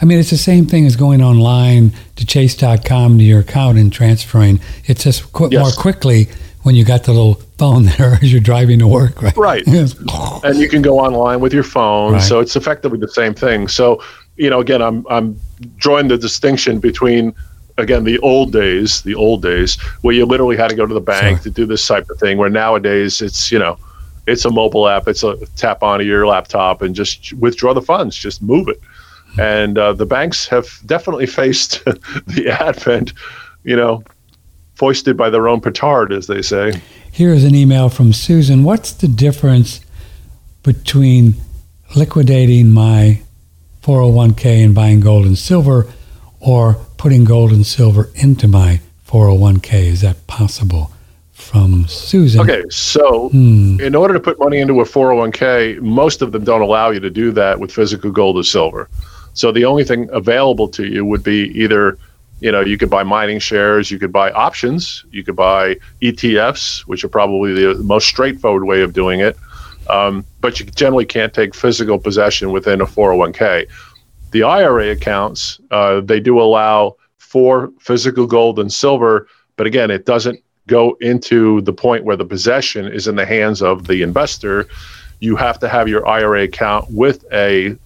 I mean it's the same thing as going online to chase.com to your account and transferring. It's just qu- Yes. more quickly when you got the little phone [laughs] there as you're driving to work, right? Right. [laughs] And you can go online with your phone Right. so it's effectively the same thing so you know again i'm i'm drawing the distinction between again the old days the old days where you literally had to go to the bank Sure. to do this type of thing where nowadays it's you know it's a mobile app it's a tap onto your laptop and just withdraw the funds just move it and uh, the banks have definitely [laughs] faced [laughs] the advent you know foisted by their own petard as they say Here's an email from Susan. What's the difference between liquidating my 401k and buying gold and silver or putting gold and silver into my 401k? Is that possible? From Susan. Okay, so Hmm. in order to put money into a 401k, most of them don't allow you to do that with physical gold or silver. So the only thing available to you would be either, you know, you could buy mining shares, you could buy options, you could buy ETFs, which are probably the most straightforward way of doing it. Um, but you generally can't take physical possession within a 401k. The IRA accounts, uh, they do allow for physical gold and silver, but again, it doesn't go into the point where the possession is in the hands of the investor. You have to have your IRA account with a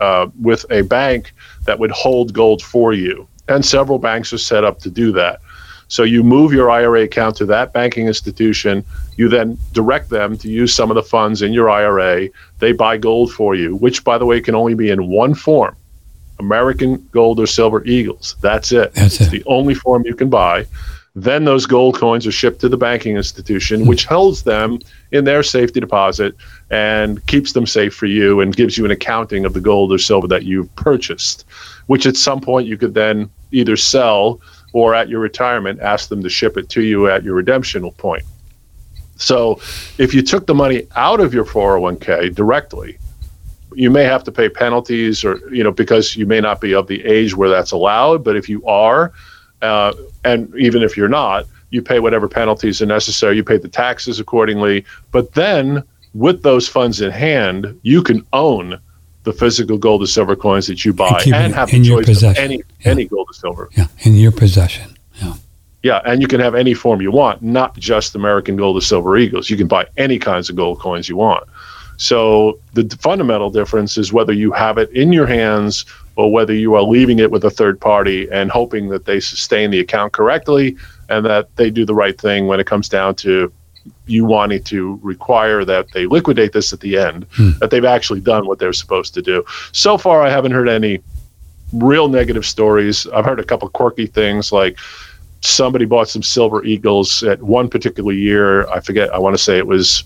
uh, with a bank that would hold gold for you, and several banks are set up to do that. So you move your IRA account to that banking institution. You then direct them to use some of the funds in your IRA. They buy gold for you, which, by the way, can only be in one form American gold or silver eagles. That's it. That's it's it. the only form you can buy. Then those gold coins are shipped to the banking institution, which holds them in their safety deposit and keeps them safe for you and gives you an accounting of the gold or silver that you've purchased, which at some point you could then either sell or at your retirement ask them to ship it to you at your redemption point. So if you took the money out of your 401k directly, you may have to pay penalties or you know because you may not be of the age where that's allowed but if you are uh, and even if you're not you pay whatever penalties are necessary you pay the taxes accordingly but then with those funds in hand you can own the physical gold or silver coins that you buy keep and have in the your choice of possession. any Yeah. any gold or silver Yeah, in your possession. Yeah. yeah, and you can have any form you want, not just American gold or silver eagles. You can buy any kinds of gold coins you want. So the d- fundamental difference is whether you have it in your hands or whether you are leaving it with a third party and hoping that they sustain the account correctly and that they do the right thing when it comes down to you wanting to require that they liquidate this at the end, hmm. that they've actually done what they're supposed to do. So far, I haven't heard any real negative stories. I've heard a couple quirky things like somebody bought some silver eagles at one particular year. I forget, I want to say it was,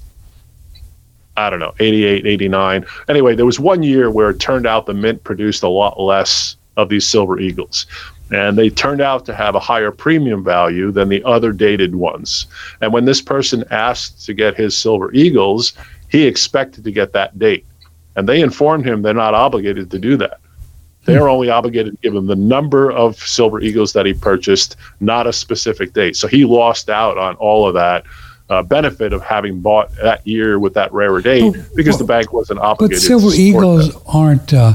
I don't know, 88, 89. Anyway, there was one year where it turned out the mint produced a lot less of these silver eagles. And they turned out to have a higher premium value than the other dated ones. And when this person asked to get his silver eagles, he expected to get that date. And they informed him they're not obligated to do that. They're only obligated to give him the number of silver eagles that he purchased, not a specific date. So he lost out on all of that uh, benefit of having bought that year with that rarer date But- because the bank wasn't obligated. But silver to eagles that. aren't uh,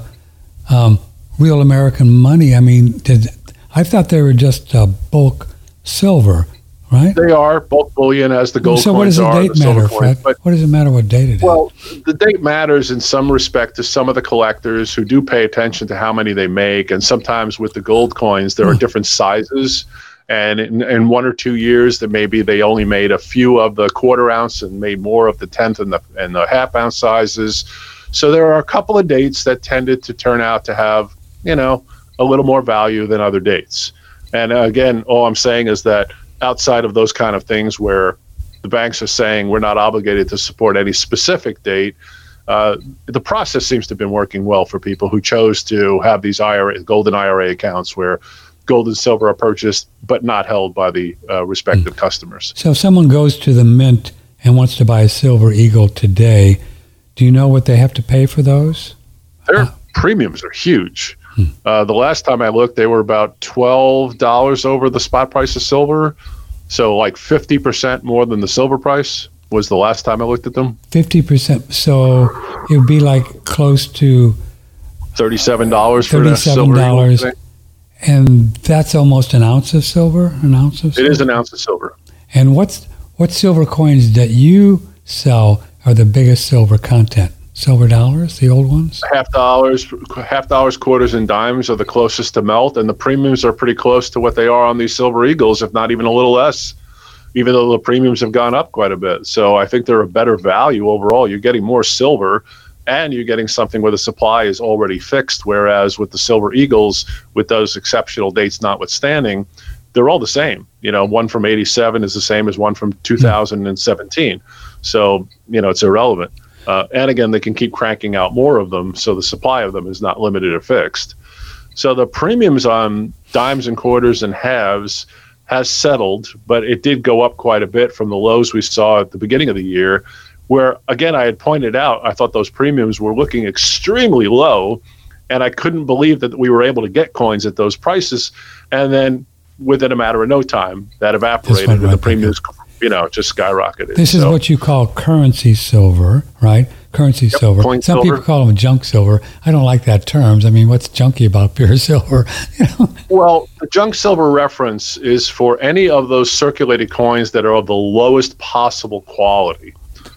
um, real American money. I mean, did I thought they were just uh, bulk silver, right? They are bulk bullion as the gold so what does the date the matter, coins, Fred? But what does it matter what date it is? Well, the date matters in some respect to some of the collectors who do pay attention to how many they make. And sometimes with the gold coins, there are different sizes. And in, in one or two years, that maybe they only made a few of the quarter ounce and made more of the tenth and the and the half ounce sizes. So there are a couple of dates that tended to turn out to have, you know, a little more value than other dates. And again, all I'm saying is that outside of those kind of things where the banks are saying we're not obligated to support any specific date. Uh, the process seems to have been working well for people who chose to have these IRA, golden IRA accounts where gold and silver are purchased but not held by the uh, respective mm. customers. So if someone goes to the mint and wants to buy a silver eagle today, do you know what they have to pay for those? Their uh, premiums are huge. Hmm. Uh, the last time I looked, they were about twelve dollars over the spot price of silver, so like fifty percent more than the silver price was the last time I looked at them. Fifty percent. So it would be like close to thirty-seven dollars for thirty-seven dollars and that's almost an ounce of silver. An ounce of silver? It is an ounce of silver. And what's what silver coins that you sell are the biggest silver content? Silver dollars, the old ones. Half dollars, half dollars, quarters, and dimes are the closest to melt, and the premiums are pretty close to what they are on these silver eagles, if not even a little less. Even though the premiums have gone up quite a bit, so I think they're a better value overall. You're getting more silver and you're getting something where the supply is already fixed. Whereas with the Silver Eagles, with those exceptional dates notwithstanding, they're all the same. You know, one from 87 is the same as one from 2017. So, you know, it's irrelevant. Uh, and again, they can keep cranking out more of them. So the supply of them is not limited or fixed. So the premiums on dimes and quarters and halves has settled, but it did go up quite a bit from the lows we saw at the beginning of the year where again I had pointed out I thought those premiums were looking extremely low and I couldn't believe that we were able to get coins at those prices and then within a matter of no time that evaporated and right the premiums you know just skyrocketed. This so, is what you call currency silver, right? Currency yep, silver. Some silver. people call them junk silver. I don't like that terms. I mean, what's junky about pure [laughs] silver? You know? Well, the junk silver reference is for any of those circulated coins that are of the lowest possible quality.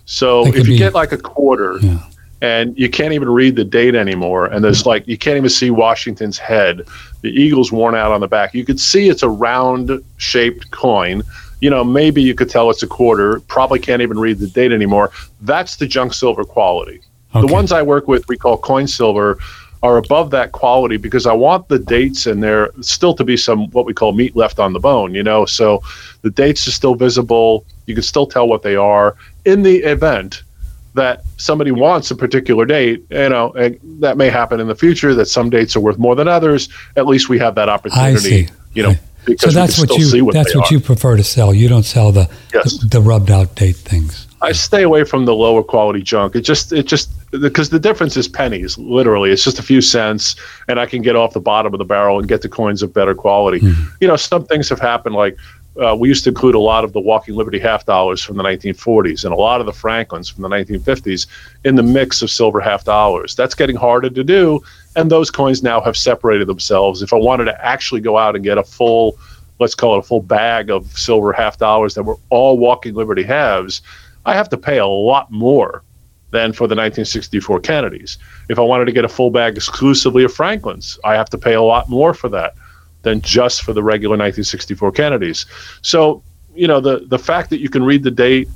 So if you be, get like a quarter yeah. and you can't even read the date anymore, and there's like you can't even see Washington's head, the eagle's worn out on the back. You could see it's a round shaped coin. You know, maybe you could tell it's a quarter. Probably can't even read the date anymore. That's the junk silver quality. Okay. The ones I work with, we call coin silver are above that quality because I want the dates in there still to be some what we call meat left on the bone, you know. So the dates are still visible. You can still tell what they are in the event that somebody wants a particular date, you know, that may happen in the future. That some dates are worth more than others. At least we have that opportunity, you know. So that's what you what that's what are. you prefer to sell. You don't sell the, yes. the the rubbed out date things. I stay away from the lower quality junk. It just it just because the difference is pennies. Literally, it's just a few cents, and I can get off the bottom of the barrel and get the coins of better quality. Mm-hmm. You know, some things have happened like uh, we used to include a lot of the Walking Liberty half dollars from the 1940s and a lot of the Franklins from the 1950s in the mix of silver half dollars. That's getting harder to do, and those coins now have separated themselves. If I wanted to actually go out and get a full, let's call it a full bag of silver half dollars that were all Walking Liberty halves, I have to pay a lot more than for the 1964 Kennedys. If I wanted to get a full bag exclusively of Franklins, I have to pay a lot more for that than just for the regular 1964 Kennedys. So, you know, the the fact that you can read the date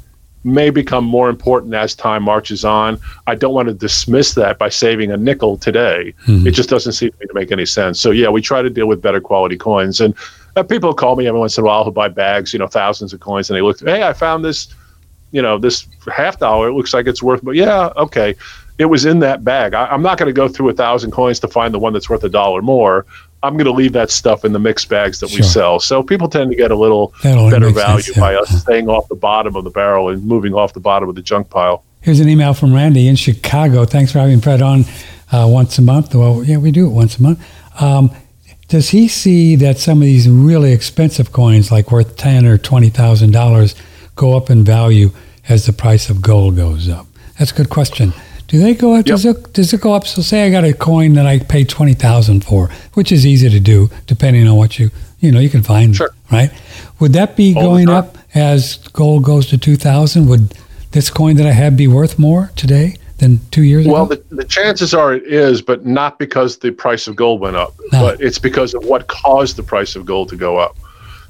may become more important as time marches on. I don't want to dismiss that by saving a nickel today. Mm-hmm. It just doesn't seem to me to make any sense. So yeah, we try to deal with better quality coins. And uh, people call me every once in a while who buy bags, you know, thousands of coins, and they look, hey, I found this, you know, this half dollar. It looks like it's worth, but yeah, okay. It was in that bag. I, I'm not going to go through a thousand coins to find the one that's worth a dollar more. I'm going to leave that stuff in the mixed bags that sure. we sell. So people tend to get a little better value sense, yeah. by us staying off the bottom of the barrel and moving off the bottom of the junk pile. Here's an email from Randy in Chicago. Thanks for having Fred on uh, once a month. Well, yeah, we do it once a month. Um, does he see that some of these really expensive coins, like worth ten or twenty thousand dollars, go up in value as the price of gold goes up? That's a good question. Do they go up? Yep. Does it does it go up? So say I got a coin that I paid twenty thousand for, which is easy to do depending on what you you know you can find sure. right. Would that be All going up as gold goes to two thousand? Would this coin that I have be worth more today than two years well, ago? Well, the, the chances are it is, but not because the price of gold went up, no. but it's because of what caused the price of gold to go up.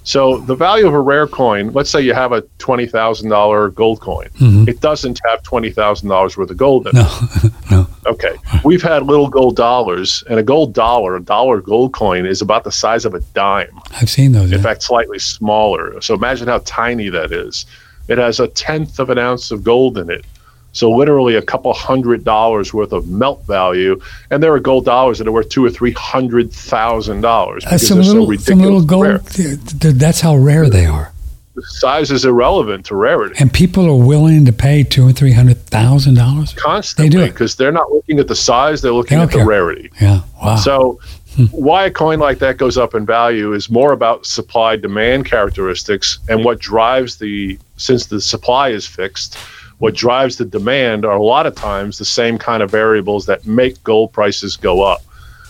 So the value of a rare coin, let's say you have a twenty thousand dollar gold coin, mm-hmm. it doesn't have twenty thousand dollars worth of gold in no. it. [laughs] no. Okay. We've had little gold dollars, and a gold dollar, a dollar gold coin, is about the size of a dime. I've seen those. In yeah. fact, slightly smaller. So imagine how tiny that is. it has a tenth of an ounce of gold in it. So literally a couple hundred dollars worth of melt value, and there are gold dollars that are worth two or three hundred thousand dollars. Uh, some little, so some little gold. Rare. That's how rare they are. The size is irrelevant to rarity. And people are willing to pay two or three hundred thousand dollars. Constantly, they do because they're not looking at the size; they're looking they at care. the rarity. Yeah, wow. So hmm. why a coin like that goes up in value is more about supply demand characteristics and what drives the since the supply is fixed what drives the demand are a lot of times the same kind of variables that make gold prices go up,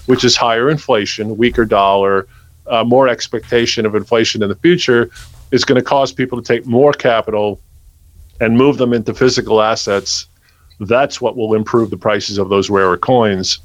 which is higher inflation, weaker dollar, uh, more expectation of inflation in the future is going to cause people to take more capital and move them into physical assets. That's what will improve the prices of those rarer coins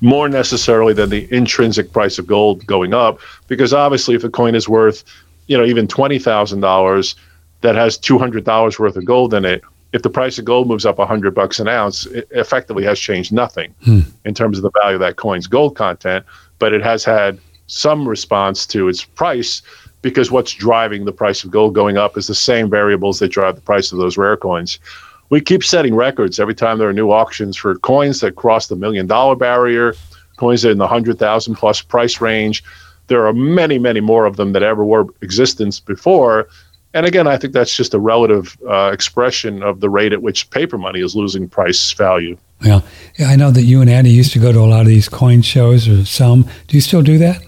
more necessarily than the intrinsic price of gold going up because obviously if a coin is worth you know even $20,000 that has $200 worth of gold in it if the price of gold moves up 100 bucks an ounce, it effectively has changed nothing hmm. in terms of the value of that coin's gold content, but it has had some response to its price because what's driving the price of gold going up is the same variables that drive the price of those rare coins. We keep setting records every time there are new auctions for coins that cross the million dollar barrier, coins that are in the 100,000 plus price range. There are many, many more of them that ever were existence before and again, I think that's just a relative uh, expression of the rate at which paper money is losing price value. Yeah. yeah, I know that you and Andy used to go to a lot of these coin shows, or some. Do you still do that?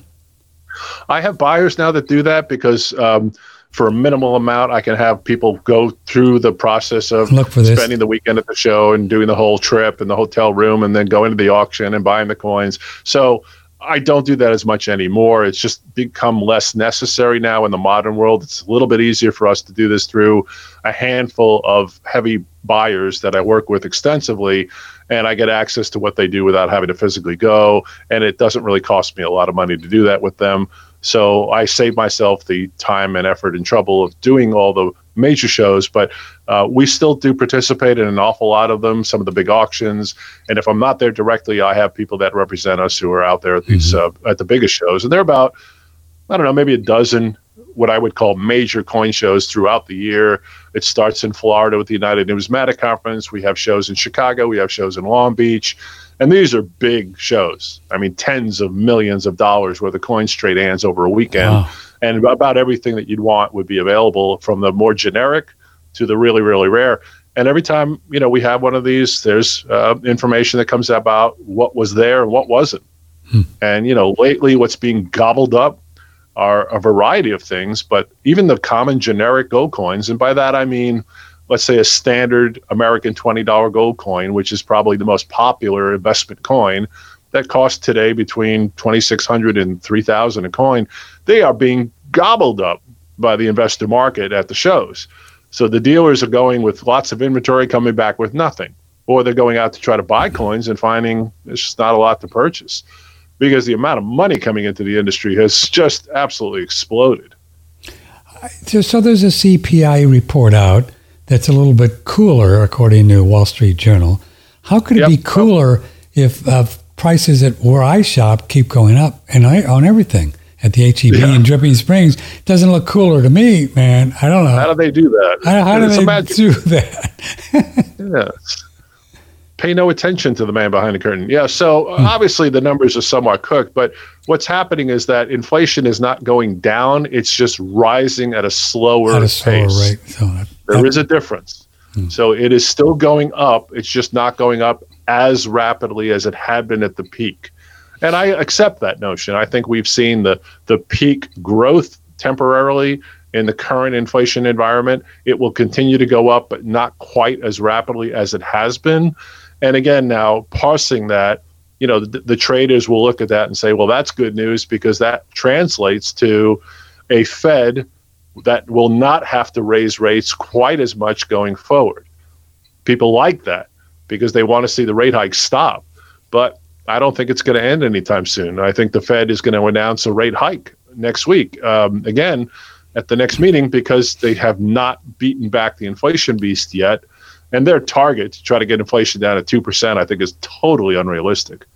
I have buyers now that do that because um, for a minimal amount, I can have people go through the process of spending the weekend at the show and doing the whole trip and the hotel room, and then going to the auction and buying the coins. So I don't do that as much anymore. It's just become less necessary now in the modern world. It's a little bit easier for us to do this through a handful of heavy buyers that I work with extensively, and I get access to what they do without having to physically go. And it doesn't really cost me a lot of money to do that with them. So I save myself the time and effort and trouble of doing all the major shows, but uh, we still do participate in an awful lot of them, some of the big auctions. And if I'm not there directly, I have people that represent us who are out there at these mm-hmm. uh, at the biggest shows, and they're about I don't know maybe a dozen what I would call major coin shows throughout the year. It starts in Florida with the United Numismatic Conference. We have shows in Chicago. We have shows in Long Beach. And these are big shows. I mean, tens of millions of dollars worth of coins trade hands over a weekend. Wow and about everything that you'd want would be available from the more generic to the really really rare and every time you know we have one of these there's uh, information that comes about what was there and what wasn't hmm. and you know lately what's being gobbled up are a variety of things but even the common generic gold coins and by that i mean let's say a standard american $20 gold coin which is probably the most popular investment coin that costs today between 2600 and 3000 a coin they are being gobbled up by the investor market at the shows. So the dealers are going with lots of inventory coming back with nothing. Or they're going out to try to buy coins and finding there's just not a lot to purchase because the amount of money coming into the industry has just absolutely exploded. So there's a cpi report out that's a little bit cooler according to wall street journal how could it yep. be cooler if uh, prices at where I shop keep going up and I on everything at the HEB yeah. in Dripping Springs doesn't look cooler to me, man. I don't know. How do they do that? How, how do they do [laughs] that? yes. Pay no attention to the man behind the curtain. Yeah. So hmm. obviously the numbers are somewhat cooked, but what's happening is that inflation is not going down; it's just rising at a slower, at a slower pace. Rate. So that, there that, is a difference. Hmm. So it is still going up. It's just not going up as rapidly as it had been at the peak. And I accept that notion. I think we've seen the the peak growth temporarily in the current inflation environment. It will continue to go up, but not quite as rapidly as it has been. And again, now parsing that, you know, the, the traders will look at that and say, well, that's good news because that translates to a Fed that will not have to raise rates quite as much going forward. People like that because they want to see the rate hike stop. But I don't think it's going to end anytime soon. I think the Fed is going to announce a rate hike next week. Um, again, at the next meeting because they have not beaten back the inflation beast yet. And their target to try to get inflation down to 2%, I think, is totally unrealistic.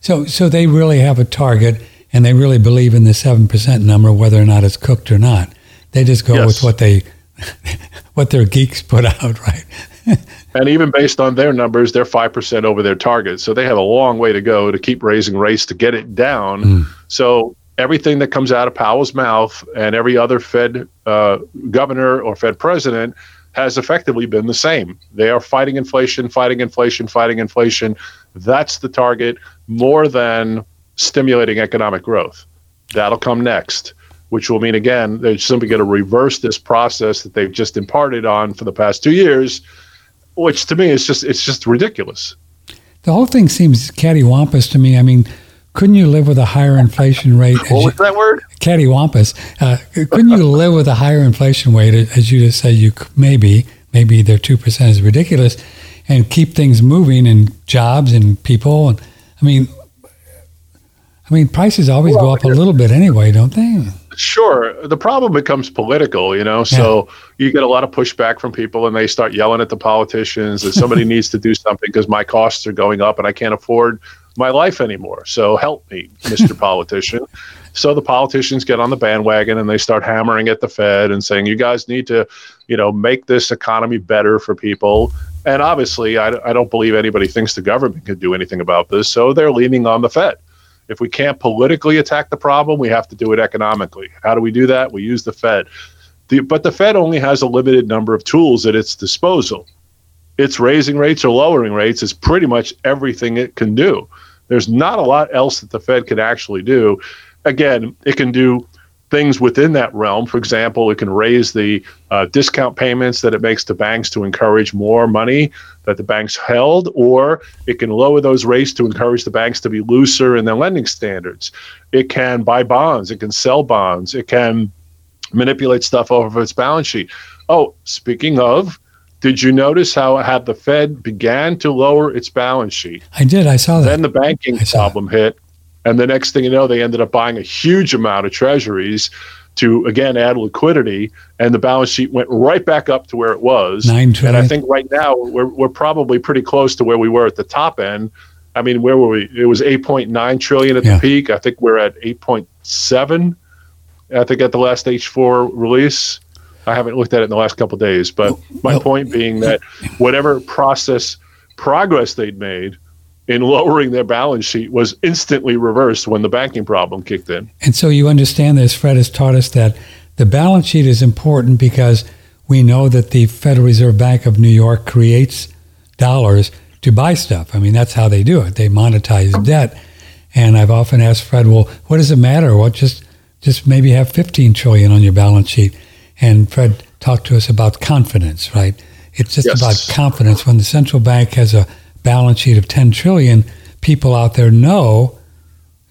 So, so they really have a target and they really believe in the 7% number, whether or not it's cooked or not. They just go yes. with what they [laughs] what their geeks put out, right? [laughs] and even based on their numbers, they're five percent over their target. So they have a long way to go to keep raising rates to get it down. Mm. So everything that comes out of Powell's mouth and every other Fed uh, governor or Fed president has effectively been the same. They are fighting inflation, fighting inflation, fighting inflation. That's the target more than stimulating economic growth. That'll come next, which will mean, again, they're simply going to reverse this process that they've just imparted on for the past two years, which to me is just, it's just ridiculous. The whole thing seems cattywampus to me. I mean, couldn't you live with a higher inflation rate? what was that word? Cattywampus. Uh, couldn't you live with a higher inflation rate, as you just said? You maybe, maybe their two percent is ridiculous, and keep things moving and jobs and people. And I mean, I mean, prices always well, go up a little bit anyway, don't they? Sure. The problem becomes political, you know. So yeah. you get a lot of pushback from people, and they start yelling at the politicians that somebody [laughs] needs to do something because my costs are going up and I can't afford my life anymore. So help me, Mr. [laughs] Politician. So the politicians get on the bandwagon and they start hammering at the Fed and saying, you guys need to, you know, make this economy better for people. And obviously, I, I don't believe anybody thinks the government could do anything about this. So they're leaning on the Fed. If we can't politically attack the problem, we have to do it economically. How do we do that? We use the Fed. The, but the Fed only has a limited number of tools at its disposal. It's raising rates or lowering rates is pretty much everything it can do. There's not a lot else that the Fed can actually do. Again, it can do things within that realm. For example, it can raise the uh, discount payments that it makes to banks to encourage more money that the banks held, or it can lower those rates to encourage the banks to be looser in their lending standards. It can buy bonds, it can sell bonds, it can manipulate stuff off of its balance sheet. Oh, speaking of, did you notice how had the Fed began to lower its balance sheet? I did. I saw that. Then the banking problem hit, and the next thing you know, they ended up buying a huge amount of treasuries to again add liquidity, and the balance sheet went right back up to where it was. Nine trillion. And I think right now we're we're probably pretty close to where we were at the top end. I mean, where were we? It was 8.9 trillion at yeah. the peak. I think we're at 8.7. I think at the last H4 release. I haven't looked at it in the last couple days, but my well, point being that whatever process progress they'd made in lowering their balance sheet was instantly reversed when the banking problem kicked in. And so you understand this, Fred has taught us that the balance sheet is important because we know that the Federal Reserve Bank of New York creates dollars to buy stuff. I mean, that's how they do it. They monetize debt. And I've often asked Fred, well, what does it matter? What just just maybe have 15 trillion on your balance sheet? And Fred talked to us about confidence, right? It's just yes. about confidence. When the central bank has a balance sheet of 10 trillion, people out there know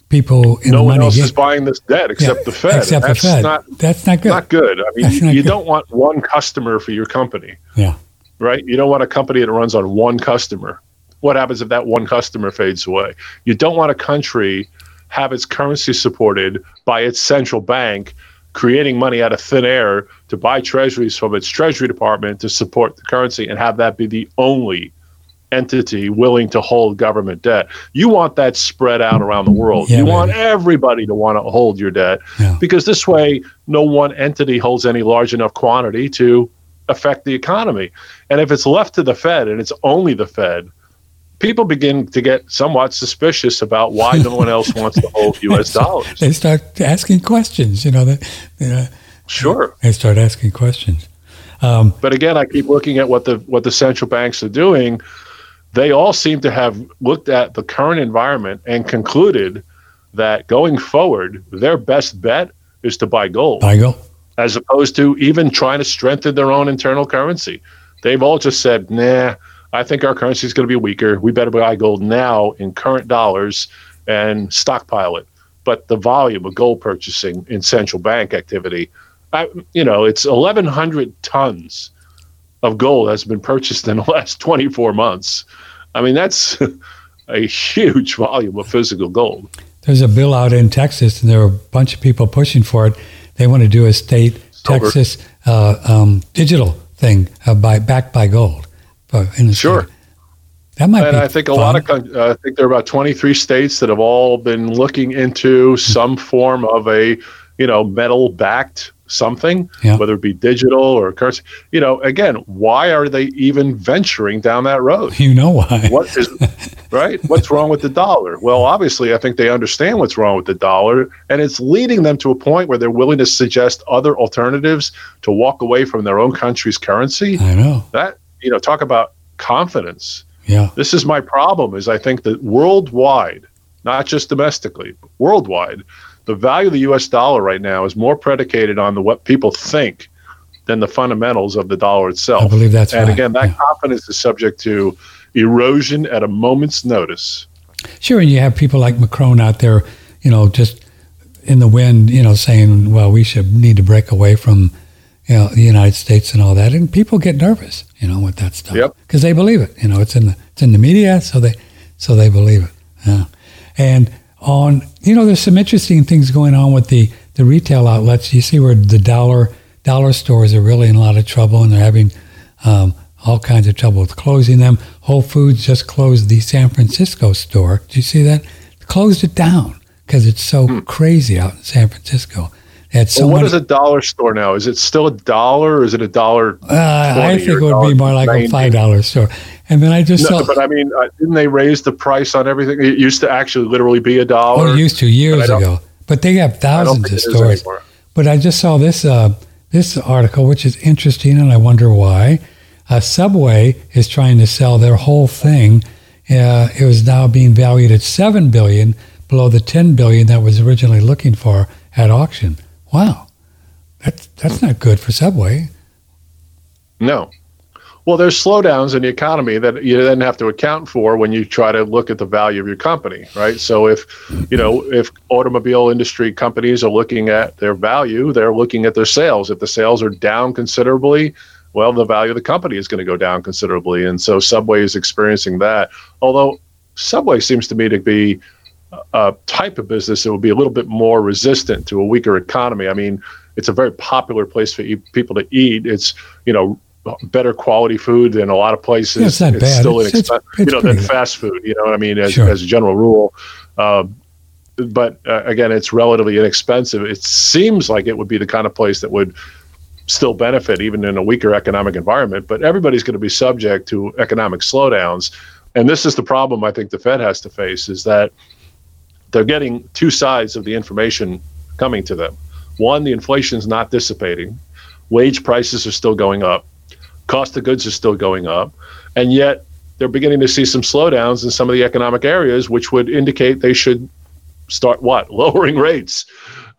people in no one else get, is buying this debt except yeah, the Fed. Except that's the Fed. Not, that's not good. Not good. I mean, you, you don't want one customer for your company. Yeah. Right. You don't want a company that runs on one customer. What happens if that one customer fades away? You don't want a country have its currency supported by its central bank creating money out of thin air to buy treasuries from its treasury department to support the currency and have that be the only entity willing to hold government debt. You want that spread out around the world. Yeah, you want everybody to want to hold your debt yeah. because this way no one entity holds any large enough quantity to affect the economy. And if it's left to the Fed and it's only the Fed, people begin to get somewhat suspicious about why no one else wants to hold U.S. dollars. They start asking questions. You know, that you know, sure. They start asking questions. Um, but again, I keep looking at what the what the central banks are doing. They all seem to have looked at the current environment and concluded that going forward, their best bet is to buy gold. Buy gold. As opposed to even trying to strengthen their own internal currency. They've all just said, nah, I think our currency is going to be weaker. We better buy gold now in current dollars and stockpile it. But the volume of gold purchasing in central bank activity, I, you know, it's 1,100 tons of gold has been purchased in the [laughs] last 24 months. I mean, that's [laughs] a huge volume of physical gold. There's a bill out in Texas, and there are a bunch of people pushing for it. They want to do a state Silver. Texas uh, um, digital thing uh, by backed by gold in the sure. State. That might and be I think fun. a lot of uh, I think there are about 23 states that have all been looking into some form of a you know metal backed something, Yeah. whether it be digital or currency. You know, again, why are they even venturing down that road? You know why? What is [laughs] right? What's wrong with the dollar? Well, obviously, I think they understand what's wrong with the dollar, and it's leading them to a point where they're willing to suggest other alternatives to walk away from their own country's currency. I know. That you know, talk about confidence. Yeah. This is my problem. Is I think that worldwide, not just domestically, but worldwide, the value of the U.S. dollar right now is more predicated on the what people think than the fundamentals of the dollar itself. I believe that's and right. again, that Yeah. confidence is subject to erosion at a moment's notice. Sure, and you have people like Macron out there, you know, just in the wind, you know, saying, "Well, we should need to break away from, you know, the United States and all that," and people get nervous, you know, with that stuff Yep. because they believe it. You know, it's in the it's in the media, so they so they believe it. Yeah. And on, you know, there's some interesting things going on with the the retail outlets. You see where the dollar dollar stores are really in a lot of trouble, and they're having um, all kinds of trouble with closing them. Whole Foods just closed the San Francisco store. Did you see that? Closed it down because it's so crazy out in San Francisco. Had so well, what is a dollar store now? Is it still a dollar or is it a dollar? uh, I think it would be more like a five dollar store. And then I just No, saw. but I mean, uh, didn't they raise the price on everything? It used to actually literally be a dollar. Oh, it used to years don't- ago. But they have thousands of stores. But I just saw this uh, this article, which is interesting, and I wonder why. Uh, Subway is trying to sell their whole thing. Uh, it was now being valued at seven billion, below the ten billion that was originally looking for at auction. Wow, that's that's not good for Subway. No. Well, there's slowdowns in the economy that you then have to account for when you try to look at the value of your company, right? So if, you know, if automobile industry companies are looking at their value, they're looking at their sales. If the sales are down considerably, well, the value of the company is going to go down considerably. And so Subway is experiencing that. Although Subway seems to me to be a type of business that would be a little bit more resistant to a weaker economy. I mean, it's a very popular place for e- people to eat. It's, you know, better quality food than a lot of places. Yeah, it's not bad. still It's- it's- inexpensive, it's you know, than fast food. You know what I mean? As, Sure. as a general rule. Um, but uh, again, it's relatively inexpensive. It seems like it would be the kind of place that would still benefit even in a weaker economic environment. But everybody's going to be subject to economic slowdowns. And this is the problem I think the Fed has to face is that they're getting two sides of the information coming to them. One, the inflation is not dissipating, wage prices are still going up, cost of goods are still going up, and yet they're beginning to see some slowdowns in some of the economic areas, which would indicate they should start what? [laughs] Lowering rates.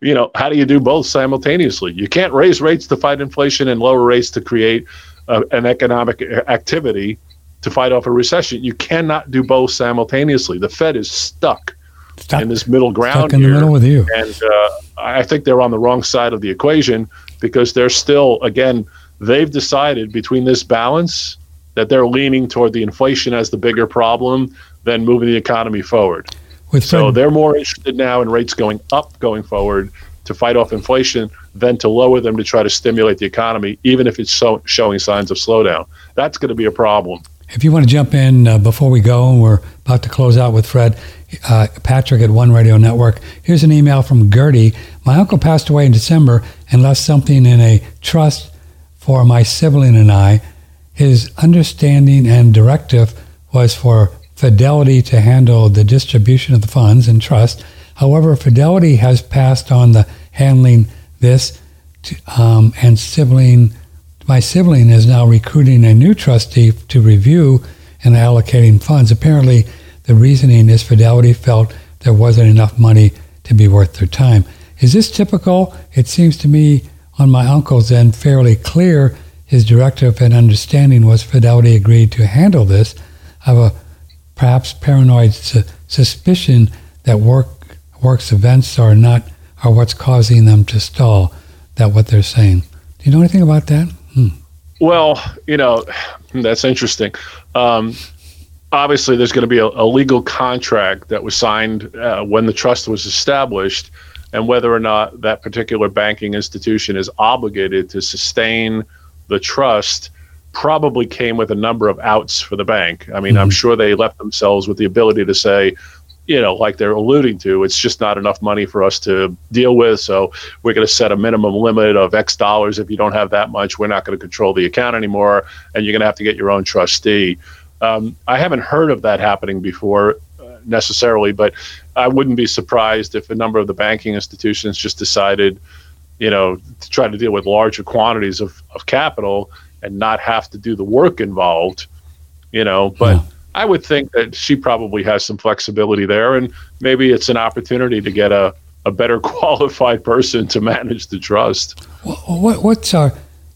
You know, how do you do both simultaneously? You can't raise rates to fight inflation and lower rates to create uh, an economic activity to fight off a recession. You cannot do both simultaneously. The Fed is stuck Stuck, in this middle ground stuck in the here. middle with you. And uh, I think they're on the wrong side of the equation because they're still, again, they've decided between this balance that they're leaning toward the inflation as the bigger problem than moving the economy forward. With So they're more interested now in rates going up going forward to fight off inflation than to lower them to try to stimulate the economy, even if it's so, showing signs of slowdown. That's going to be a problem. If you want to jump in uh, before we go, and we're about to close out with Fred, uh, Patrick at One Radio Network. Here's an email from Gertie. My uncle passed away in December and left something in a trust for my sibling and I. His understanding and directive was for Fidelity to handle the distribution of the funds and trust. However, Fidelity has passed on the handling this, to, um, and sibling my sibling is now recruiting a new trustee to review and allocating funds. Apparently, the reasoning is Fidelity felt there wasn't enough money to be worth their time. Is this typical? It seems to me on my uncle's end fairly clear his directive and understanding was Fidelity agreed to handle this. I have a perhaps paranoid su- suspicion that work works events are not are what's causing them to stall. That what they're saying. Do you know anything about that? Hmm. Well, you know, that's interesting. Um, obviously, there's going to be a, a legal contract that was signed uh, when the trust was established, and whether or not that particular banking institution is obligated to sustain the trust probably came with a number of outs for the bank. I mean, I'm Mhm. sure they left themselves with the ability to say, you know, like they're alluding to, it's just not enough money for us to deal with. So we're going to set a minimum limit of X dollars. If you don't have that much, we're not going to control the account anymore, and you're going to have to get your own trustee. Um, I haven't heard of that happening before uh, necessarily, but I wouldn't be surprised if a number of the banking institutions just decided, you know, to try to deal with larger quantities of, of capital and not have to do the work involved, you know, but. Yeah I would think that she probably has some flexibility there, and maybe it's an opportunity to get a, a better [laughs] qualified person to manage the trust. What, what's our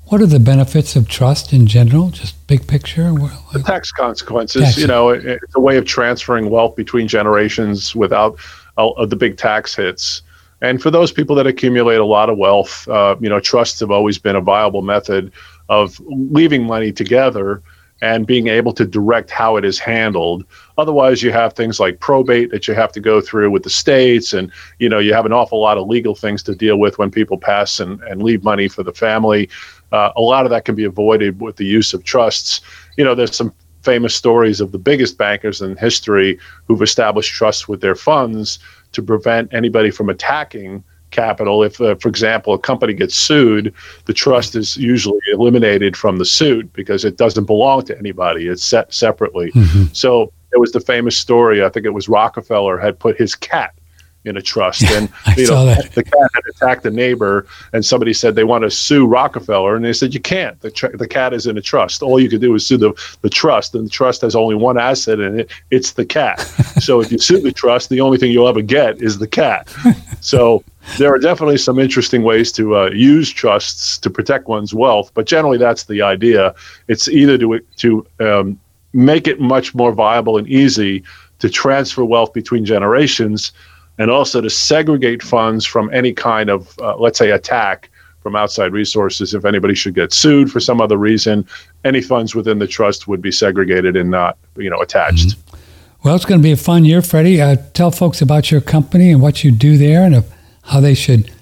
what are the benefits of trust in general? Just big picture. The tax consequences. Tax. You know, it, it's a way of transferring wealth between generations without uh, the big tax hits. And for those people that accumulate a lot of wealth, uh, you know, trusts have always been a viable method of leaving money together and being able to direct how it is handled. Otherwise, you have things like probate that you have to go through with the states, and you know you have an awful lot of legal things to deal with when people pass and, and leave money for the family. Uh, a lot of that can be avoided with the use of trusts. You know, there's some famous stories of the biggest bankers in history who've established trusts with their funds to prevent anybody from attacking capital. If, uh, for example, a company gets sued, the trust is usually eliminated from the suit because it doesn't belong to anybody. It's set separately. Mm-hmm. So there was the famous story. I think it was Rockefeller had put his cat in a trust. And you know, the cat had attacked a neighbor, and somebody said they want to sue Rockefeller, and they said you can't. The tr- the cat is in a trust. All you can do is sue the the trust, and the trust has only one asset in it. It's the cat. [laughs] so if you sue the trust, the only thing you'll ever get is the cat. [laughs] So there are definitely some interesting ways to uh, use trusts to protect one's wealth, but generally that's the idea. It's either to to um, make it much more viable and easy to transfer wealth between generations and also to segregate funds from any kind of, uh, let's say, attack from outside resources. If anybody should get sued for some other reason, any funds within the trust would be segregated and not, you know, attached. Mm-hmm. Well, it's going to be a fun year, Freddie. Uh, tell folks about your company and what you do there, and how they should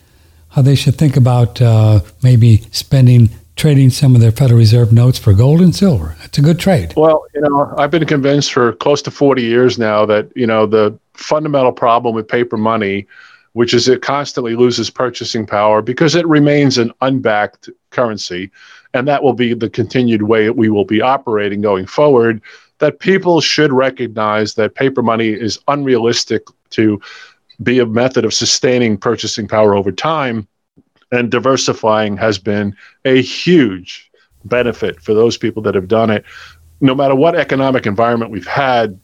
how they should think about uh, maybe spending trading some of their Federal Reserve notes for gold and silver. It's a good trade. Well, you know, I've been convinced for close to 40 years now that, you know, the fundamental problem with paper money, which is it constantly loses purchasing power because it remains an unbacked currency. And that will be the continued way we will be operating going forward. That people should recognize that paper money is unrealistic to be a method of sustaining purchasing power over time and diversifying has been a huge benefit for those people that have done it. No matter what economic environment we've had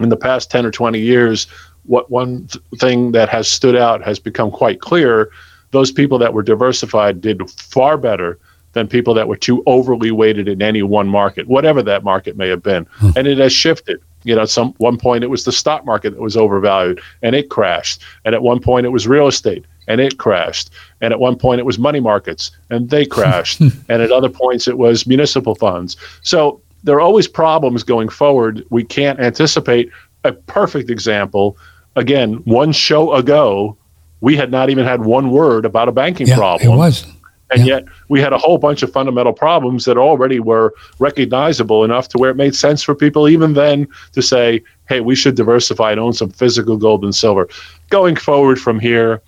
in the past 10 or 20 years, what one th- thing that has stood out has become quite clear. Those people that were diversified did far better than people that were too overly weighted in any one market, whatever that market may have been. Hmm. And it has shifted. You know, at some one point it was the stock market that was overvalued and it crashed. And at one point it was real estate and it crashed. And at one point it was money markets and they [laughs] crashed. and at other points it was municipal funds. So there are always problems going forward. We can't anticipate a perfect example. Again, one show ago, we had not even had one word about a banking yeah, problem. It was. And yeah. yet we had a whole bunch of fundamental problems that already were recognizable enough to where it made sense for people even then to say, hey, we should diversify and own some physical gold and silver. Going forward from here,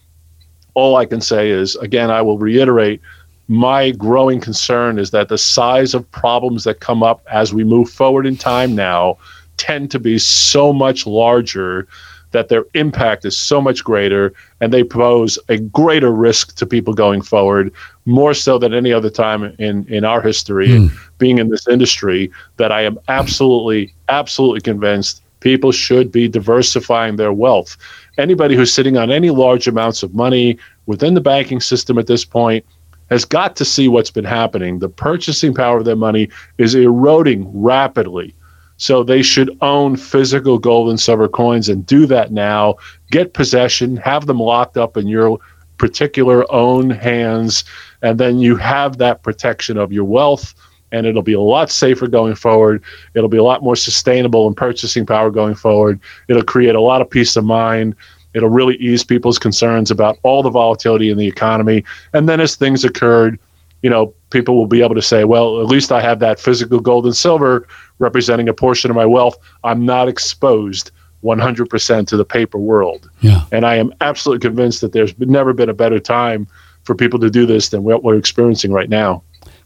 all I can say is, again, I will reiterate my growing concern is that the size of problems that come up as we move forward in time now tend to be so much larger that their impact is so much greater and they pose a greater risk to people going forward, more so than any other time in, in our history, mm. being in this industry, that I am absolutely, absolutely convinced people should be diversifying their wealth anybody who's sitting on any large amounts of money within the banking system at this point has got to see what's been happening. The purchasing power of their money is eroding rapidly. So they should own physical gold and silver coins and do that now. Get possession, have them locked up in your particular own hands, and then you have that protection of your wealth and it'll be a lot safer going forward. It'll be a lot more sustainable in purchasing power going forward. It'll create a lot of peace of mind. It'll really ease people's concerns about all the volatility in the economy. And then as things occurred, you know, people will be able to say, well, at least I have that physical gold and silver representing a portion of my wealth. I'm not exposed 100% to the paper world. Yeah. And I am absolutely convinced that there's never been a better time for people to do this than what we're experiencing right now.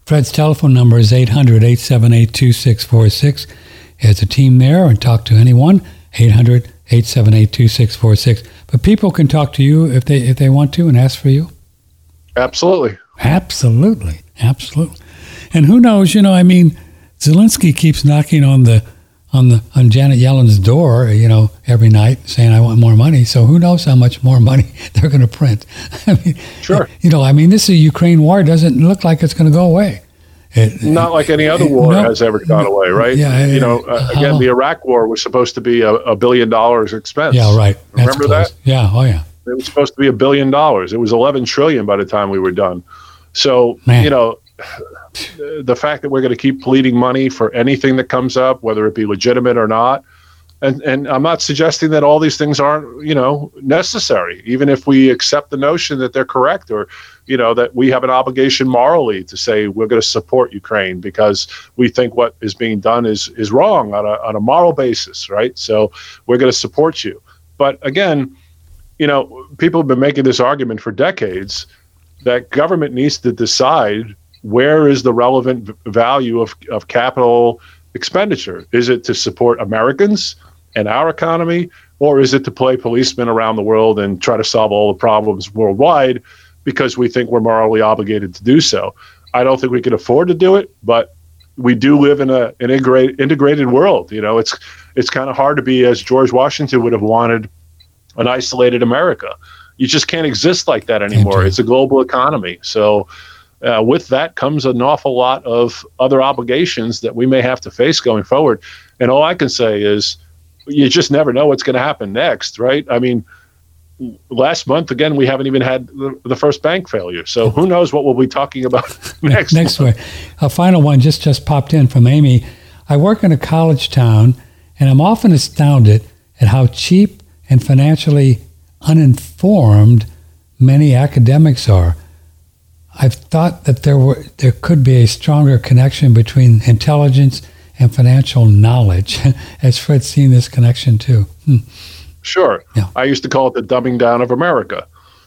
Fred's telephone number is 800 878 2646. He has a team there and talk to anyone. 800 878 2646. But people can talk to you if they if they want to and ask for you. Absolutely. Absolutely. Absolutely. And who knows, you know, I mean, Zelensky keeps knocking on the on the on Janet Yellen's door, you know, every night saying I want more money. So who knows how much more money [laughs] they're going to print? [laughs] I mean, sure. You know, I mean, this is a Ukraine war doesn't look like it's going to go away. It, Not like any other war no, has ever gone away, right? Yeah, you know, uh, again, the Iraq War was supposed to be a, a billion dollars expense. Yeah, right. Remember that? Yeah. Oh, yeah. It was supposed to be a billion dollars. It was 11 trillion by the time we were done. So, Man. you know, [sighs] the fact that we're going to keep pleading money for anything that comes up, whether it be legitimate or not, and and I'm not suggesting that all these things aren't you know necessary, even if we accept the notion that they're correct or you know that we have an obligation morally to say we're going to support Ukraine because we think what is being done is is wrong on a on a moral basis, right? So we're going to support you. But again, you know, people have been making this argument for decades that government needs to decide where is the relevant value of, of capital expenditure? Is it to support Americans and our economy, or is it to play policemen around the world and try to solve all the problems worldwide because we think we're morally obligated to do so? I don't think we can afford to do it, but we do live in a an integrated integrated world. You know, it's it's kind of hard to be as George Washington would have wanted an isolated America. You just can't exist like that anymore. It's a global economy. So uh, with that comes an awful lot of other obligations that we may have to face going forward. And all I can say is, you just never know what's going to happen next, right? I mean, last month again, we haven't even had the, the first bank failure, so who knows what we'll be talking about [laughs] next? next way, a final one just just popped in from Amy. I work in a college town, and I'm often astounded at how cheap and financially uninformed many academics are. I've thought that there were there could be a stronger connection between intelligence and financial knowledge. [laughs] Has Fred seen this connection too? Hmm. Sure. Yeah. I used to call it the dumbing down of America.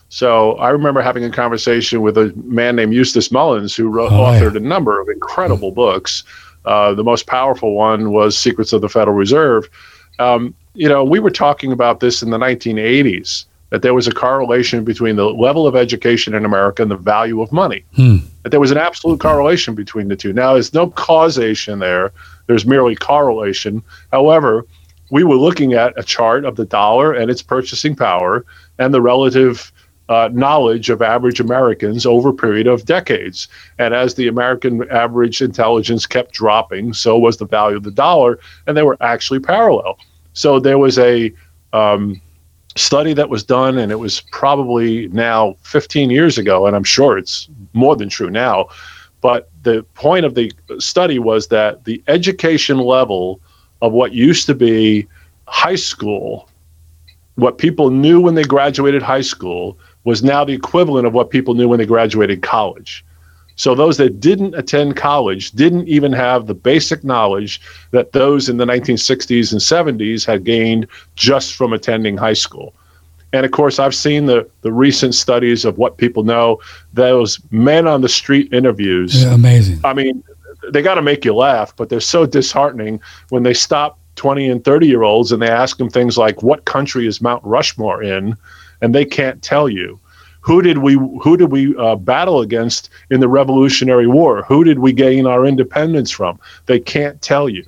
So I remember having a conversation with a man named Eustace Mullins, who wrote, oh, authored yeah. a number of incredible mm books. Uh, the most powerful one was Secrets of the Federal Reserve. Um, you know, we were talking about this in the 1980s that there was a correlation between the level of education in America and the value of money. Hmm. That there was an absolute correlation between the two. Now, there's no causation there, there's merely correlation. However, we were looking at a chart of the dollar and its purchasing power and the relative uh, knowledge of average Americans over a period of decades. And as the American average intelligence kept dropping, so was the value of the dollar, and they were actually parallel. So there was a um, study that was done, and it was probably now 15 years ago, and I'm sure it's more than true now. But the point of the study was that the education level of what used to be high school, what people knew when they graduated high school, was now the equivalent of what people knew when they graduated college. So those that didn't attend college didn't even have the basic knowledge that those in the 1960s and 70s had gained just from attending high school. And of course, I've seen the, the recent studies of what people know. Those men on the street interviews. Yeah, amazing. I mean, they got to make you laugh, but they're so disheartening when they stop 20 and 30 year olds and they ask them things like, What country is Mount Rushmore in? And they can't tell you who did we who did we uh, battle against in the Revolutionary War? Who did we gain our independence from? They can't tell you.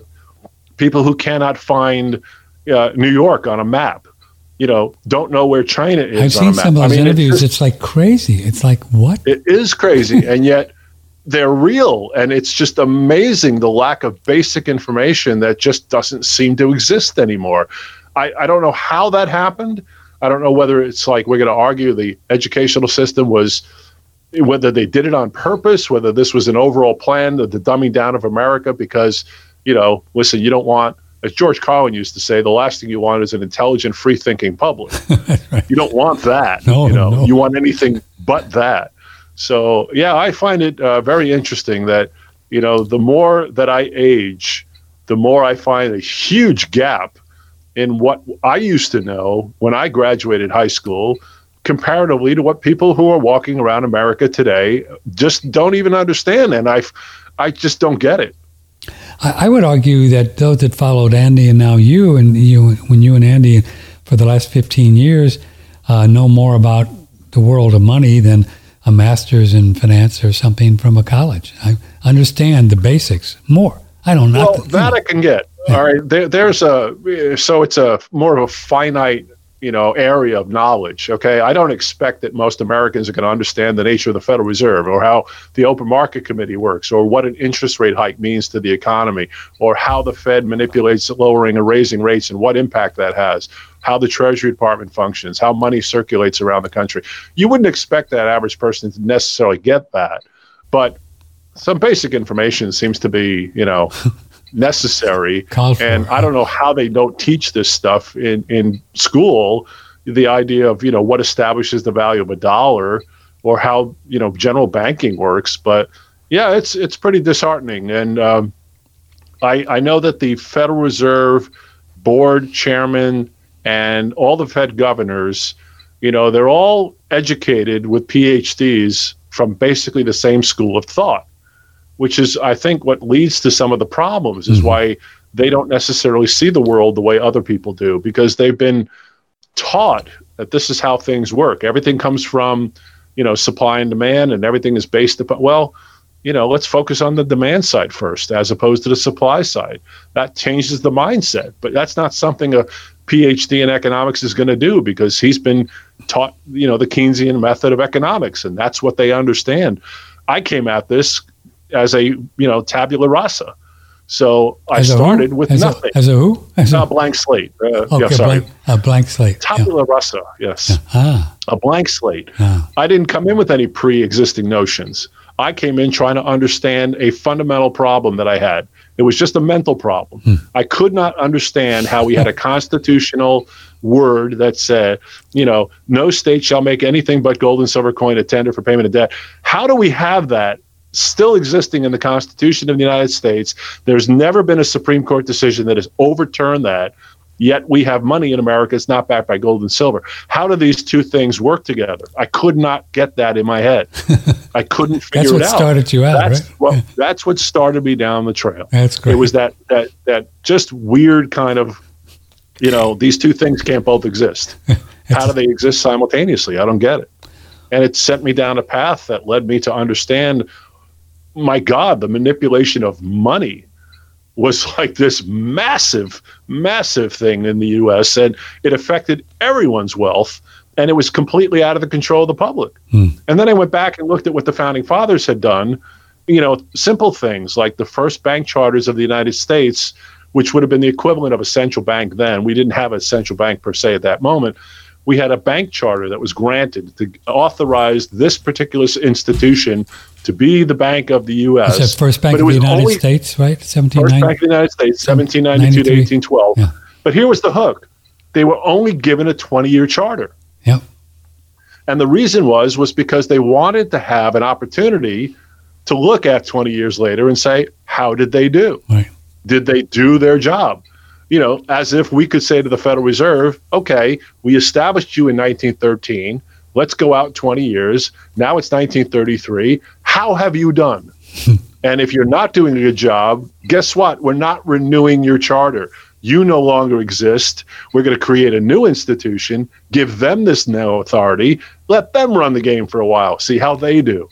People who cannot find uh, New York on a map, you know, don't know where China is. I've seen some of those I mean, interviews. It's, just, it's like crazy. It's like what? It is crazy, and yet they're real, and it's just amazing the lack of basic information that just doesn't seem to exist anymore. I, I don't know how that happened. I don't know whether it's like we're going to argue the educational system was whether they did it on purpose, whether this was an overall plan of the dumbing down of America, because, you know, listen, you don't want, as George Carlin used to say, the last thing you want is an intelligent, free thinking public. [laughs] right. You don't want that. No, you know, no. you want anything but that. So, yeah, I find it uh, very interesting that, you know, the more that I age, the more I find a huge gap in what I used to know when I graduated high school comparatively to what people who are walking around America today just don't even understand. And I, I just don't get it. I, I would argue that those that followed Andy and now you and you, when you and Andy for the last 15 years uh, know more about the world of money than a master's in finance or something from a college. I understand the basics more. I don't know. Well, that I can get. All right. There, there's a, so it's a more of a finite you know area of knowledge okay? I don't expect that most americans are going to understand the nature of the federal reserve or how the open market committee works or what an interest rate hike means to the economy or how the fed manipulates lowering or raising rates and what impact that has how the treasury department functions how money circulates around the country. You wouldn't expect that average person to necessarily get that but some basic information seems to be you know [laughs] necessary. And I don't know how they don't teach this stuff in, in school. The idea of you know what establishes the value of a dollar, or how you know general banking works. But yeah, it's it's pretty disheartening. And um, I I know that the Federal Reserve board chairman and all the Fed governors, you know, they're all educated with PhDs from basically the same school of thought which is, I think, what leads to some of the problems, is mm-hmm. why they don't necessarily see the world the way other people do, because they've been taught that this is how things work. Everything comes from, you know, supply and demand, and everything is based upon, well, you know, let's focus on the demand side first as opposed to the supply side. That changes the mindset, but that's not something a PhD in economics is going to do because he's been taught, you know, the Keynesian method of economics, and that's what they understand. I came at this as a you know tabula rasa. So I started with as nothing. A, as a who? As a blank slate. Uh, okay, yeah, sorry. Blank, a blank slate. Tabula yeah. rasa, yes. Yeah. Ah. A blank slate. Ah. I didn't come in with any pre existing notions. I came in trying to understand a fundamental problem that I had. It was just a mental problem. Hmm. I could not understand how we had a [laughs] constitutional word that said, you know, no state shall make anything but gold and silver coin a tender for payment of debt. How do we have that still existing in the Constitution of the United States. There's never been a Supreme Court decision that has overturned that. Yet we have money in America. It's not backed by gold and silver. How do these two things work together? I could not get that in my head. [laughs] I couldn't figure it out. That's what started you out, that's right? What, that's what started me down the trail. That's great. It was that that that just weird kind of, you know, these two things can't both exist. [laughs] How do they exist simultaneously? I don't get it. And it sent me down a path that led me to understand my God, the manipulation of money was [laughs] like this massive, massive thing in the US, and it affected everyone's wealth, and it was completely out of the control of the public. Hmm. And then I went back and looked at what the founding fathers had done, you know, simple things like the first bank charters of the United States, which would have been the equivalent of a central bank then. We didn't have a central bank per se at that moment. We had a bank charter that was granted to authorize this particular institution to be the Bank of the U.S. It's the first Bank of the United States, right? 1790. First Bank of the United States, 1792 to 1812. Yeah. But here was the hook: they were only given a 20-year charter. Yep. And the reason was was because they wanted to have an opportunity to look at 20 years later and say, how did they do? Right. Did they do their job? You know, as if we could say to the Federal Reserve, okay, we established you in 1913 Let's go out 20 years. Now it's 1933. How have you done? [laughs] and if you're not doing a good job, guess what? We're not renewing your charter. You no longer exist. We're going to create a new institution, give them this new authority, let them run the game for a while, see how they do.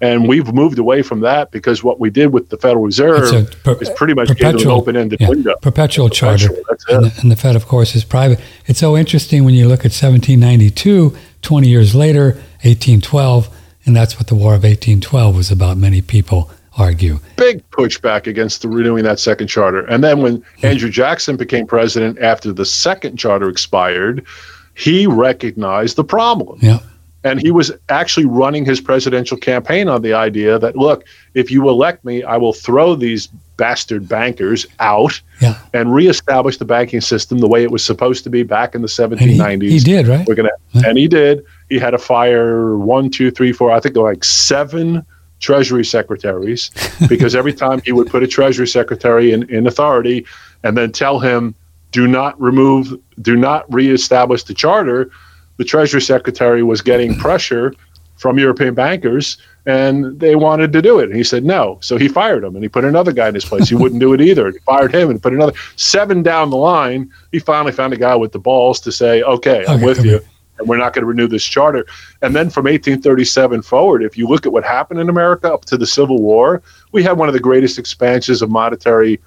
And we've moved away from that because what we did with the Federal Reserve per, is pretty much an open-ended yeah, window. Perpetual, charter. And the, and the Fed, of course, is private. It's so interesting when you look at 1792 20 years later, 1812, and that's what the War of 1812 was about, many people argue. Big pushback against the renewing that second charter. And then when Andrew Jackson became president after the second charter expired, he recognized the problem. Yeah. And he was actually running his presidential campaign on the idea that, look, if you elect me, I will throw these bastard bankers out yeah. and reestablish the banking system the way it was supposed to be back in the 1790s. He, he, did, right? We're gonna, yeah. and he did. He had to fire one, two, three, four. I think like seven Treasury secretaries [laughs] because every time he would put a Treasury secretary in, in authority and then tell him do not remove, do not reestablish the charter, the Treasury Secretary was getting [clears throat] pressure from European bankers and they wanted to do it. And he said no. So he fired him and he put another guy in his place. He wouldn't do it either. He fired him and put another. Seven down the line, he finally found a guy with the balls to say, okay, I'm Okay, with you. And we're not going to renew this charter. And then from 1837 forward, if you look at what happened in America up to the Civil War, we had one of the greatest expansions of monetary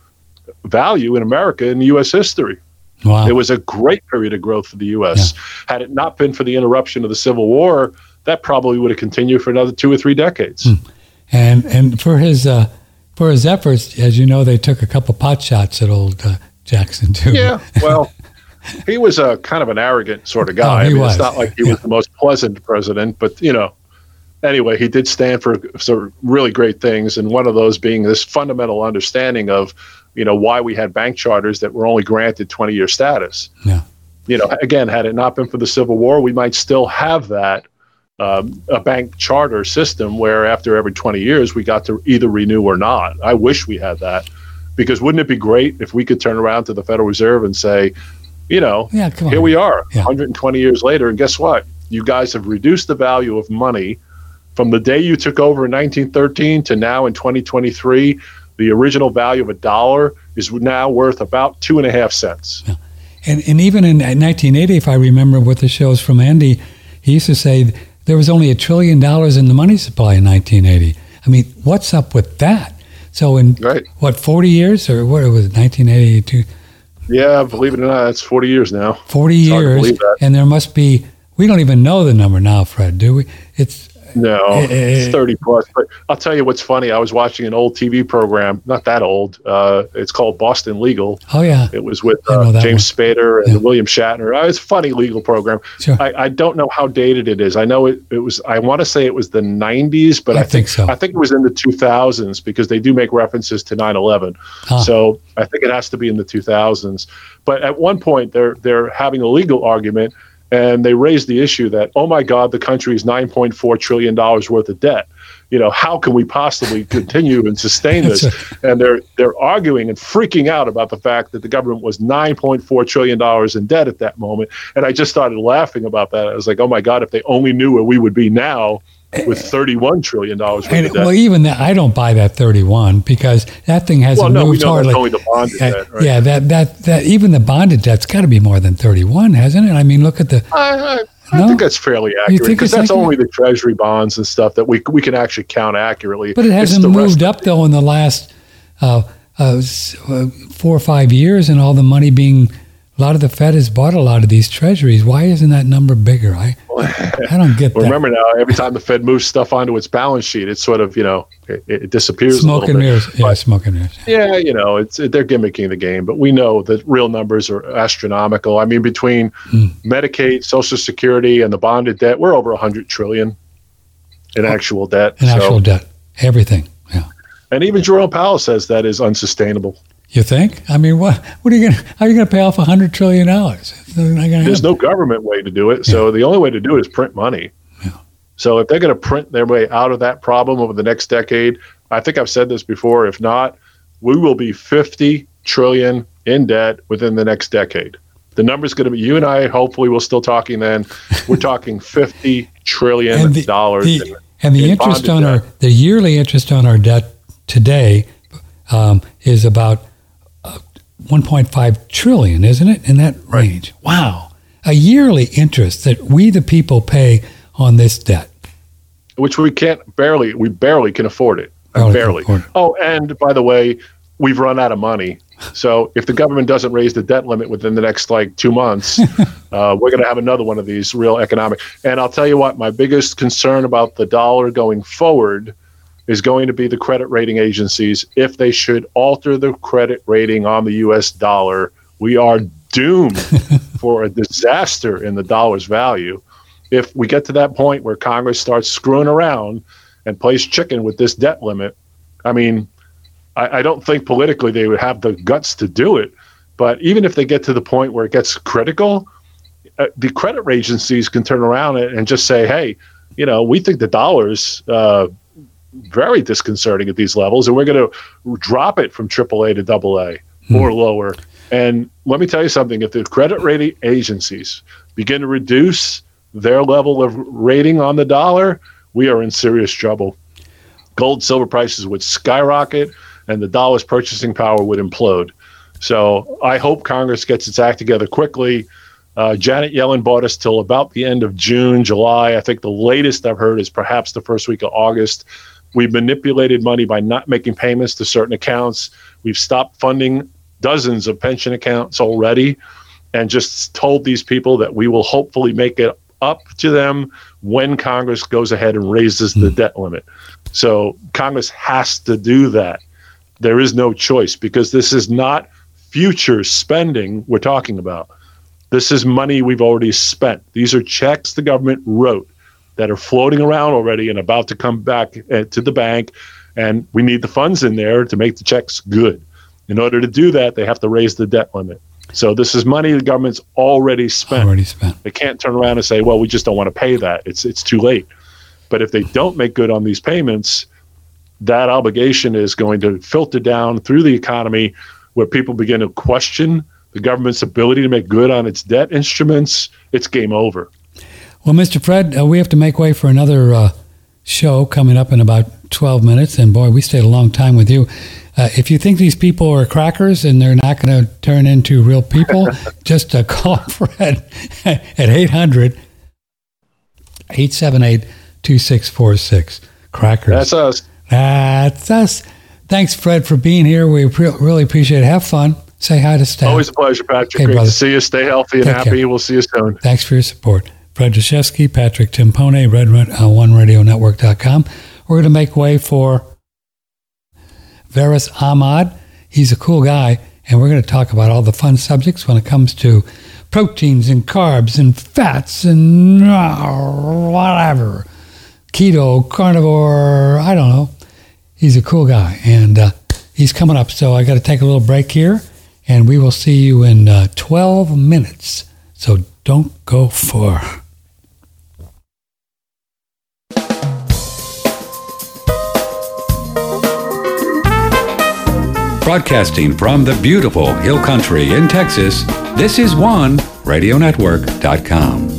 value in America in U.S. history. Wow. It was a great period of growth for the U.S. Had it not been for the interruption of the Civil War, that probably would have continued for another two or three decades. and and for his uh, for his efforts, as you know, they took a couple pot shots at old uh, Jackson too. Yeah, [laughs] well, he was a kind of an arrogant sort of guy. Oh, he I mean, was. it's not like he Yeah. was the most pleasant president, but you know, anyway, he did stand for some really great things, and one of those being this fundamental understanding of, you know, why we had bank charters that were only granted 20-year status. Yeah. You know, again, had it not been for the Civil War, we might still have that. Um, a bank charter system where after every 20 years we got to either renew or not. I wish we had that because wouldn't it be great if we could turn around to the Federal Reserve and say, you know, Yeah, here we are Yeah. 120 years later and guess what you guys have reduced the value of money from the day you took over in 1913 to now in 2023 the original value of a dollar is now worth about two and a half cents And, and even in 1980, if I remember what the shows from Andy, he used to say there was only a trillion dollars in the money supply in 1980. I mean, what's up with that? So in right what 40 years or what it was 1982, yeah believe it or not that's 40 years now 40 It's years, and there must be. We don't even know the number now, Fred. Do we? It's no [laughs] it's eh. 30 plus but i'll tell you what's funny i was watching an old tv program not that old uh, it's called boston legal oh yeah, It was with uh, James Spader and Yeah. William Shatner. Uh, it's a funny legal program. Sure. I, I don't know how dated it is. I know it, it was. I want to say it was the 90s, but I I, think so. I think it was in the 2000s because they do make references to 9/11. Ah. So I think it has to be in the 2000s. But at one point, they're they're having a legal argument, and they raised the issue that oh my God, the country is 9.4 trillion dollars worth of debt. You know, how can we possibly continue and sustain [laughs] this? and they're they're arguing and freaking out about the fact that the government was 9.4 trillion dollars in debt at that moment and i just started laughing about that i was like oh my god if they only knew where we would be now with 31 trillion dollars worth and of debt well, even that, I don't buy that 31 because that thing hasn't well no we moved know hardly. only the bonded Uh, debt right Yeah, that that that even the bonded debt's got to be more than 31, hasn't it? I mean, look at the I, I, I think that's fairly accurate because that's accurate? only the treasury bonds and stuff that we we can actually count accurately But it hasn't moved up though in the last uh, uh, uh, four or five years, and all the money being. A lot of the Fed has bought a lot of these treasuries. Why isn't that number bigger? I I don't get Well, that. remember now, every time the Fed moves stuff onto its balance sheet, it sort of, you know, it, it disappears. Smoke and mirrors. Yeah, smoke and mirrors. Yeah, you know, it's they're gimmicking the game, but we know that real numbers are astronomical. I mean, between Mm. Medicaid, Social Security, and the bonded debt, we're over 100 trillion in actual debt. And So- actual debt. Everything. Yeah. and even Jerome Powell says that is unsustainable. You think? I mean, what? What are you going? to How are you going to pay off a hundred trillion dollars? It's not going to There's no government way to do it, so the only way to do it is print money. Yeah. So if they're going to print their way out of that problem over the next decade, I think I've said this before. If not, we will be 50 trillion in debt within the next decade. The number's going to be. You and I hopefully we'll still talking then. We're [laughs] talking 50 trillion And the- dollars. the- in- and the in interest on our the yearly interest on our debt today um, is about 1.5 trillion, isn't it? In that range. Wow, a yearly interest that we the people pay on this debt. which we can't barely we barely can afford it Barely barely, afford it. oh and by the way we've run out of money so if the government doesn't raise the debt limit within the next like two months [laughs] uh, we're going to have another one of these real economic and i'll tell you what my biggest concern about the dollar going forward is going to be the credit rating agencies if they should alter the credit rating on the us dollar we are doomed [laughs] for a disaster in the dollar's value if we get to that point where Congress starts screwing around and plays chicken with this debt limit, I mean, I, I don't think politically they would have the guts to do it. But even if they get to the point where it gets critical, uh, the credit agencies can turn around and, and just say, hey, you know, we think the dollar's uh, very disconcerting at these levels, and we're going to drop it from AAA to AA or lower. And let me tell you something if the credit rating agencies begin to reduce their level of rating on the dollar, we are in serious trouble. Gold, silver prices would skyrocket, and the dollar's purchasing power would implode. So I hope Congress gets its act together quickly. Uh, Janet Yellen bought us till about the end of June, July. I think the latest I've heard is perhaps the first week of August. We've manipulated money by not making payments to certain accounts. We've stopped funding dozens of pension accounts already and just told these people that we will hopefully make it up to them when Congress goes ahead and raises the mm. debt limit. So Congress has to do that. There is no choice because this is not future spending we're talking about. This is money we've already spent. These are checks the government wrote that are floating around already and about to come back uh, to the bank. And we need the funds in there to make the checks good. In order to do that, they have to raise the debt limit. So this is money the government's already spent. Already spent. They can't turn around and say, "Well, we just don't want to pay that. It's it's too late." But if they don't make good on these payments, that obligation is going to filter down through the economy where people begin to question the government's ability to make good on its debt instruments, it's game over. Well, Mr. Fred, uh, we have to make way for another uh, show coming up in about 12 minutes. And boy, we stayed a long time with you. Uh, if you think these people are crackers and they're not going to turn into real people, [laughs] just uh, call [laughs] Fred at 800 878 2646. Crackers. That's us. That's us. Thanks, Fred, for being here. We pre- really appreciate it. Have fun. Say hi to Stan. Always a pleasure, Patrick. Okay, Great brother. to see you. Stay healthy and Take happy. Care. We'll see you soon. Thanks for your support. Fred Dashevsky, Patrick Timpone, Red uh, One. We're going to make way for Veris Ahmad. He's a cool guy, and we're going to talk about all the fun subjects when it comes to proteins and carbs and fats and uh, whatever. Keto, carnivore, I don't know. He's a cool guy, and uh, he's coming up. So I got to take a little break here and we will see you in uh, 12 minutes. So don't go far. Broadcasting from the beautiful Hill Country in Texas, this is one radionetwork.com.